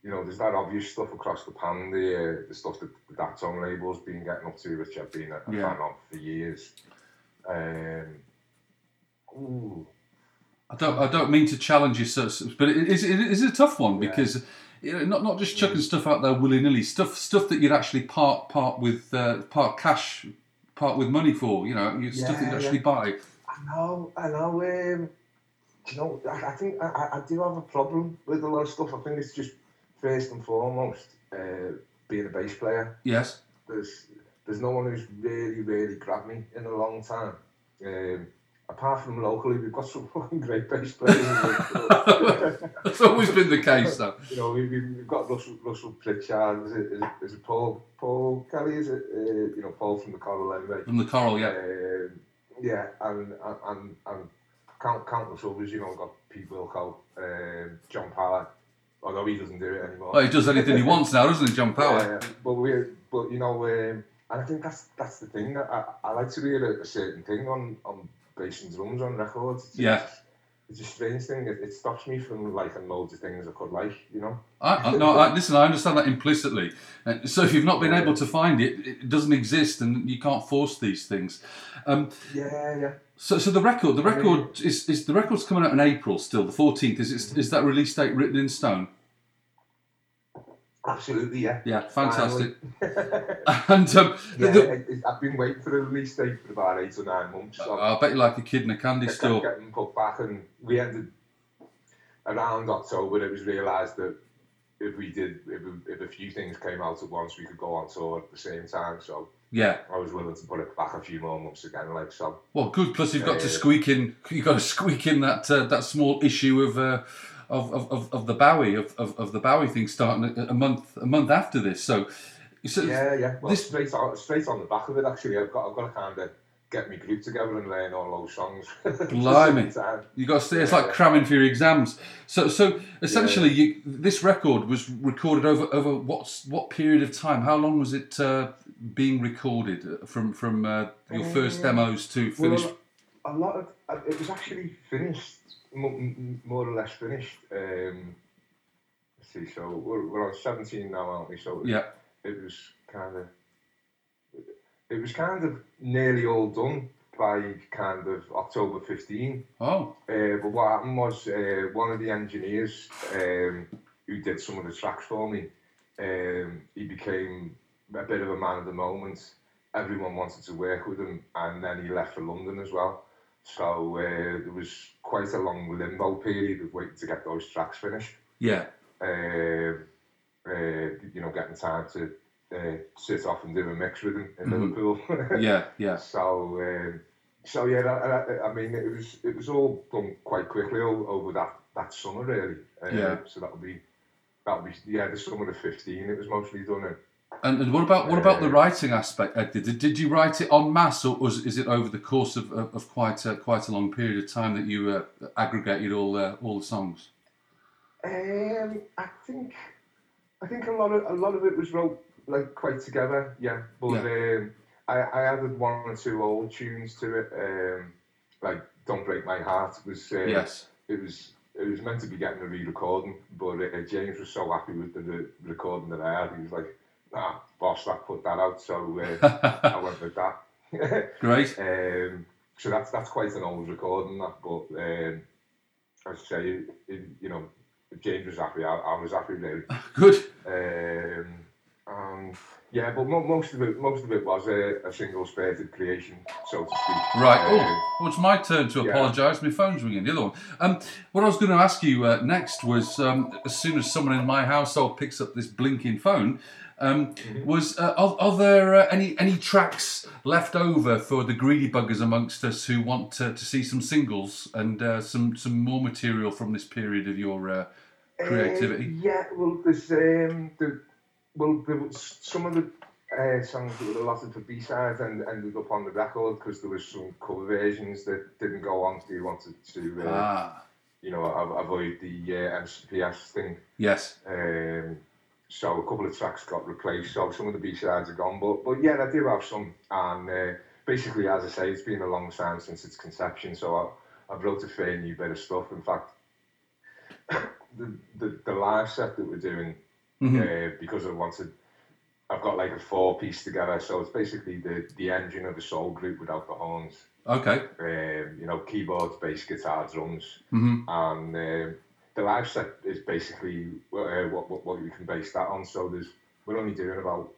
you know, there's that obvious stuff across the pan, the, uh, the stuff that that own label's been getting up to, which I've been a, a Yeah. fan of for years. Um, ooh, I don't. I don't mean to challenge you, so- but it is. It is a tough one Yeah. because you know, not not just chucking stuff out there willy nilly. Stuff stuff that you'd actually part part with uh, part cash, part with money for. You know, you stuff that you'd actually buy. I know, I know. Um, you know, I, I think I, I- I do have a problem with a lot of stuff. I think it's just first and foremost uh, being a bass player. Yes. There's there's no one who's really really grabbed me in a long time. Um, apart from locally, we've got some fucking great bass players. That's always been the case, though. you know, we, we, we've got Russell, Russell Pritchard, is it, is it, is it Paul, Paul Kelly, is it, uh, you know, Paul from the Coral anyway. From the Coral, yeah. Um, yeah, and, and, and, and count, countless others, you know, got Pete Wilco, um, John Power, although he doesn't do it anymore. Well, he does anything he wants now, doesn't he, John Power? Yeah, yeah. but we, but you know, um, and I think that's that's the thing. I, I like to hear a, a certain thing on on bass and drums on records. It's, Yeah. It's a strange thing. It, it stops me from liking loads of things I could like, you know. I, I, no, I, listen, I understand that implicitly. Uh, so if you've not been able to find it, it doesn't exist, and you can't force these things. Um, Yeah, yeah. So, so the record, the record is, is the record's coming out in April still, the fourteenth. Is it, is that release date written in stone? Absolutely, yeah. Yeah, fantastic. and um, Yeah, the- it, it, I've been waiting for the release date for about eight or nine months. So I bet you like a kid in a candy kept store. getting put back, and we ended around October. It was realised that if we did, if, if a few things came out at once, we could go on tour at the same time. So Yeah. I was willing to put it back a few more months again. Like so, Well, good. Plus, you've got to Uh, squeak in. You've got to squeak in that uh, that small issue of, uh, of, of, of the Bowie of, of, of the Bowie thing starting a, a month a month after this. So, so yeah, yeah. Well, this- straight on, straight on the back of it. Actually, I've got, I've got to kind of get my group together and learn all those songs. at the Blimey. You got to stay. It's Yeah, like cramming for your exams. So, so essentially, you, this record was recorded over over what's what period of time? How long was it uh, being recorded uh, from from uh, your first Um, demos to finish? Well, a lot of uh, it was actually finished, more or less finished. Um, let's see, so we're, we're on 17 now, aren't we? So yeah, it was kind of it was kind of nearly all done by kind of October 15. oh, Uh, but what happened was uh, one of the engineers um, who did some of the tracks for me, um, he became a bit of a man of the moment. Everyone wanted to work with him, and then he left for London as well. So uh, there was quite a long limbo period of waiting to get those tracks finished. yeah, Um uh, you know, getting time to uh, sit off and do a mix with him in Mhm. Liverpool. yeah, yeah. So, um, so yeah, that, that, I mean, it was it was all done quite quickly o- over that, that summer, really. Uh, Yeah. So that would be that would be yeah, the summer of fifteen. It was mostly done. In, And, and what about what about the Uh, writing aspect? Did, did you write it en masse, or was, is it over the course of, of, of quite a, quite a long period of time that you uh, aggregated all uh, all the songs? um, I think I think a lot of a lot of it was wrote like quite together. Yeah, but um, I I added one or two old tunes to it. Um, like "Don't Break My Heart" was uh, Yes. it was it was meant to be getting a re-recording, but uh, James was so happy with the re- recording that I had. He was like, "Ah, boss, that put that out." So uh, I went with that. Great. um, so that's that's quite an old recording, that. But um, as I say, it, it, you know, James was happy. I, I was happy really. Good. Um, um, yeah, but mo- most of it, most of it was a, a single spirited creation, so to speak. Right. Um, Oh, well, it's my turn to yeah. apologise. My phone's ringing. The other one. Um, what I was going to ask you uh, next was, um, as soon as someone in my household picks up this blinking phone, Um, was uh, are, are there uh, any any tracks left over for the greedy buggers amongst us who want to, to see some singles and uh, some some more material from this period of your uh, creativity? Uh, yeah, well, there's um, the well, there was some of the uh, songs that were allotted for B sides and ended up on the record because there was some cover versions that didn't go on. So you wanted to, uh, Ah, you know, avoid the uh, MCPS thing. yes. Um, so a couple of tracks got replaced. So some of the B sides are gone, but but yeah, I do have some. And uh, basically, as I say, it's been a long time since its conception. So I, I've wrote a fair new bit of stuff. In fact, the, the the live set that we're doing uh, because I wanted. I've got like a four piece together, so it's basically the, the engine of a soul group without the horns. Okay. Um, you know, keyboards, bass, guitar, drums, Mhm. and um the live set is basically uh, what, what what you can base that on. So there's we're only doing about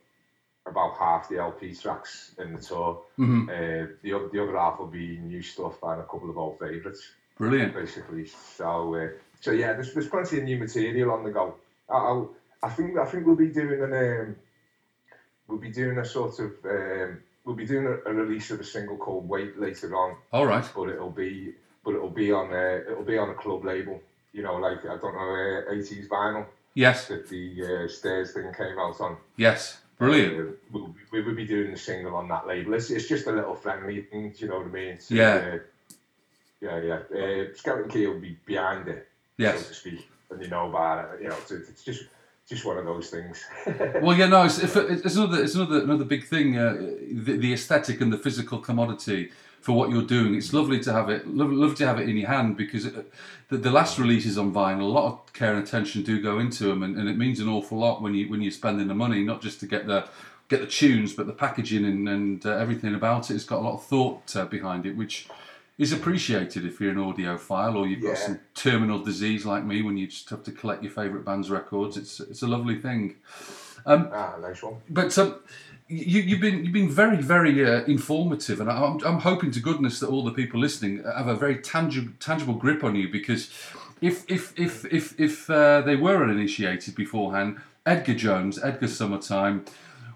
about half the LP tracks in the tour. Mhm. Uh, the the other half will be new stuff and a couple of old favourites Brilliant. basically. So, uh, so yeah, there's, there's plenty of new material on the go. I'll, I think I think we'll be doing an um, we'll be doing a sort of um, we'll be doing a, a release of a single called Wait later on, All right. but it'll be but it'll be on a, it'll be on a club label. You know, like I don't know, uh, 80s vinyl Yes. that the uh, Stairs thing came out on. Yes. Brilliant. Uh, we'll, we will be doing the single on that label. It's, it's just a little friendly thing, do you know what I mean? So, Yeah. Uh, yeah, yeah. Uh, Skeleton Key will be behind it, Yes. so to speak, and you know about it. You know, it's, it's just just one of those things. Well, yeah, no, it's, it's another, it's another, another big thing. Uh, the, the aesthetic and the physical commodity for what you're doing. It's lovely to have it, love, lovely to have it in your hand because it, the, the last releases on vinyl, a lot of care and attention do go into them, and, and it means an awful lot when you when you're spending the money, not just to get the get the tunes, but the packaging and, and uh, everything about it. It's got a lot of thought uh, behind it, which is appreciated if you're an audiophile or you've got some terminal disease like me when you just have to collect your favourite band's records. It's it's a lovely thing. ah, nice one. But um, you, you've been you've been very very uh, informative, and I'm, I'm hoping to goodness that all the people listening have a very tangible tangible grip on you because if if if if if uh, they were uninitiated beforehand, Edgar Jones, Edgar Summertyme.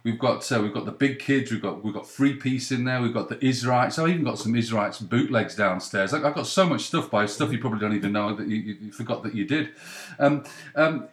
We've got uh, we've got the big kids. We've got we've got three piece in there. We've got the Israelites. I've even got some Israelites bootlegs downstairs. I- I've got so much stuff by stuff you probably don't even know that you, you forgot that you did. Um, um,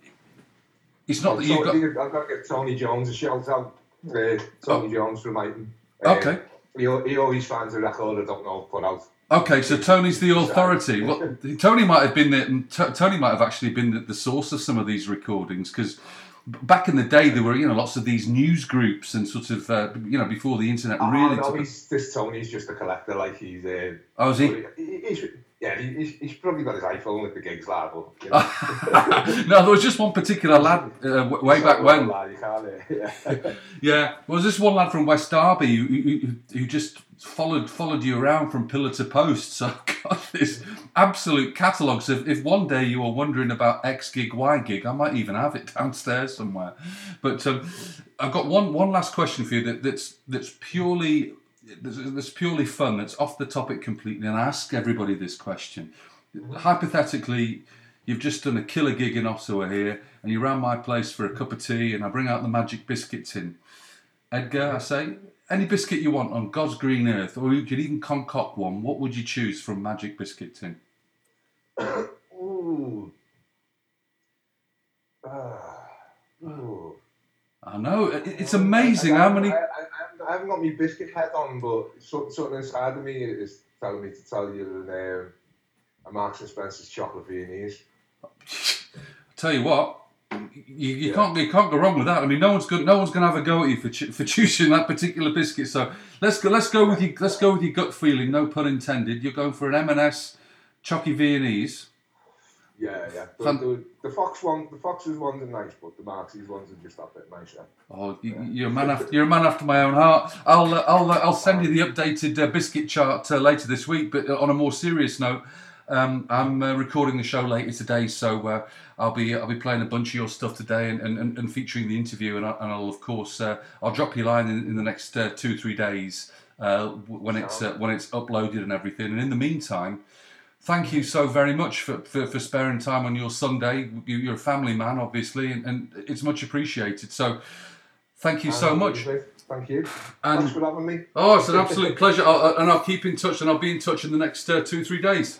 it's not that you've got. I've got to get Tony Jones a shout out. Uh, Tony Jones from Iton. Okay. He, he always finds a record I don't know put out. Okay, so Tony's the authority. Well, Tony might have been the T- Tony might have actually been the, the source of some of these recordings because back in the day there were you know lots of these news groups and sort of uh, you know before the internet Oh, really. no, this Tony's just a collector. Like he's. Uh, Oh, is he? He's, yeah, he's, he's probably got his iPhone at the gigs lab. But, you know. no, there was just one particular lad uh, way back when. You can't, uh, yeah. Yeah, well, there's this one lad from West Derby who, who, who just followed followed you around from pillar to post. So I've got this absolute catalogue. So if, if one day you are wondering about X gig, Y gig, I might even have it downstairs somewhere. But um, I've got one one last question for you that, that's that's purely that's, that's purely fun. That's off the topic completely, and I ask everybody this question. Hypothetically, you've just done a killer gig in Ottawa here, and you're around my place for a cup of tea, and I bring out the magic biscuit tin. Edgar, I say, any biscuit you want on God's green earth, or you could even concoct one. What would you choose from Magic Biscuit Tin? Ooh. Ah. Ooh. I know it's amazing how many. I, I, I, I haven't got my biscuit head on, but something inside of me is telling me to tell you that um, a Marks and Spencer's chocolate Viennese. Tell you what, you, you can't you can't go wrong with that. I mean, no one's good. No one's going to have a go at you for ch- for choosing that particular biscuit. So let's go. Let's go with you. Let's go with your gut feeling. No pun intended. You're going for an M&S Chocky Viennese. Yeah, yeah. The, Fan- the, the Fox one, the Fox's ones are nice, but the Marx's ones are just a bit nicer. Oh, you, you're a man after you're a man after my own heart. I'll uh, I'll uh, I'll send you the updated uh, biscuit chart uh, later this week. But uh, on a more serious note, um, I'm uh, recording the show later today, so uh, I'll be I'll be playing a bunch of your stuff today and, and, and- featuring the interview, and, I, and I'll of course uh, I'll drop you a line in, in the next uh, two three days uh, when it's uh, when it's uploaded and everything. And in the meantime. Thank you so very much for, for, for sparing time on your Sunday. You, you're a family man, obviously, and, and it's much appreciated. So, Thank you so much. Thank you. And- Thanks for having me. Oh, it's an absolute pleasure. I'll, and I'll keep in touch, and I'll be in touch in the next uh, two, three days.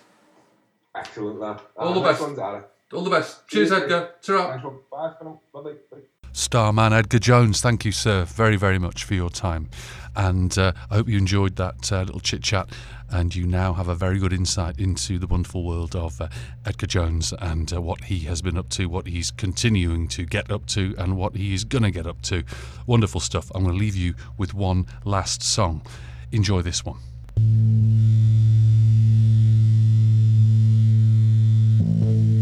Excellent, lad. All Uh, the best. one's Ara. All the best. Cheers, Cheers, Edgar. Ta-ra. Thanks. Bye for now. Bye-bye. Bye. Starman Edgar Jones, thank you, sir, very, very much for your time. And uh, I hope you enjoyed that uh, little chit chat. And you now have a very good insight into the wonderful world of uh, Edgar Jones and uh, what he has been up to, what he's continuing to get up to, and what he is going to get up to. Wonderful stuff. I'm going to leave you with one last song. Enjoy this one. Thank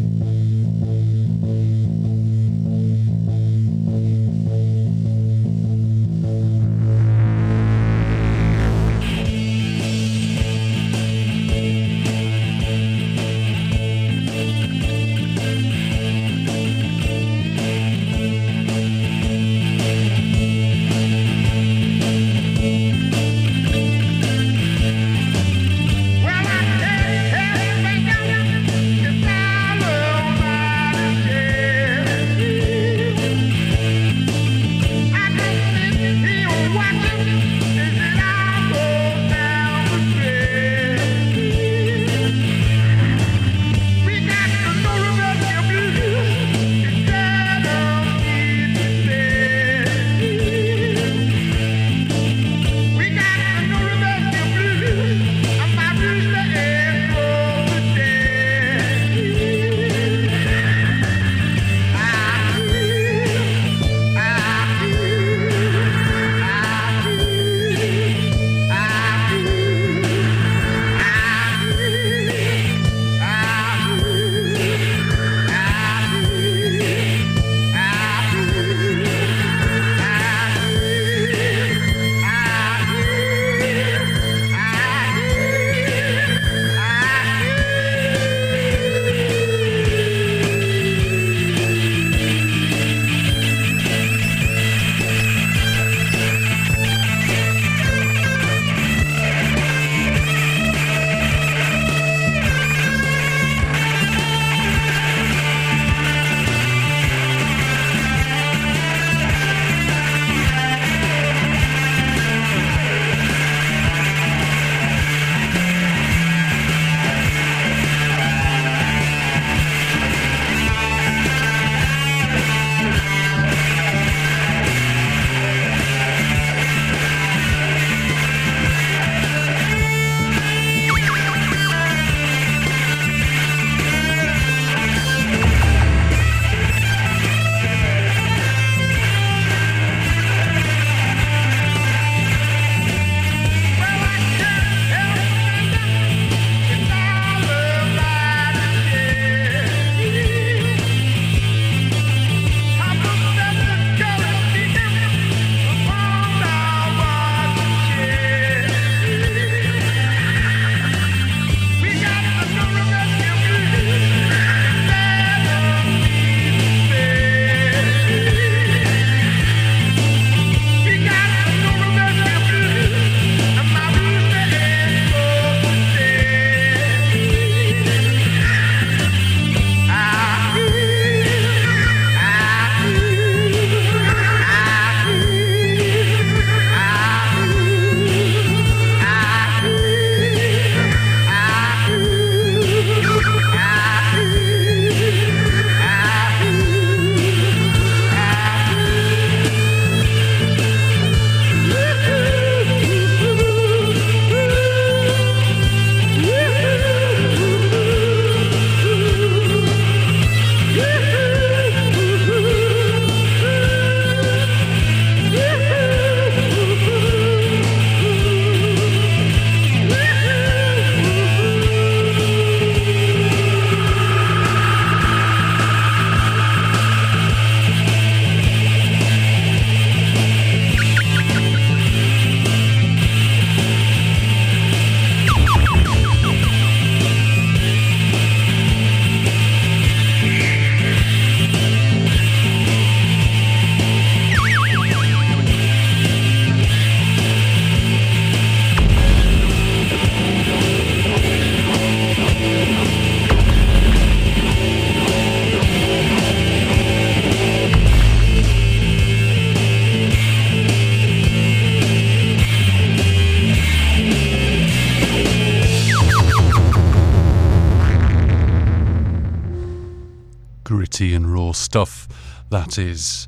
is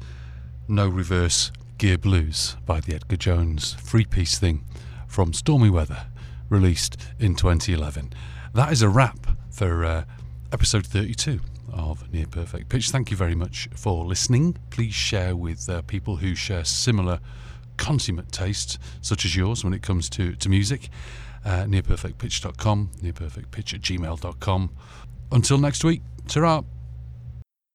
No Reverse Gear Blues by the Edgar Jones three piece thing from Stormy Weather, released in 2011. That is a wrap for uh, episode 32 of Near Perfect Pitch. Thank you very much for listening. Please share with uh, people who share similar consummate tastes, such as yours, when it comes to, to music. Uh, nearperfectpitch.com, nearperfectpitch at gmail.com. Until next week, ta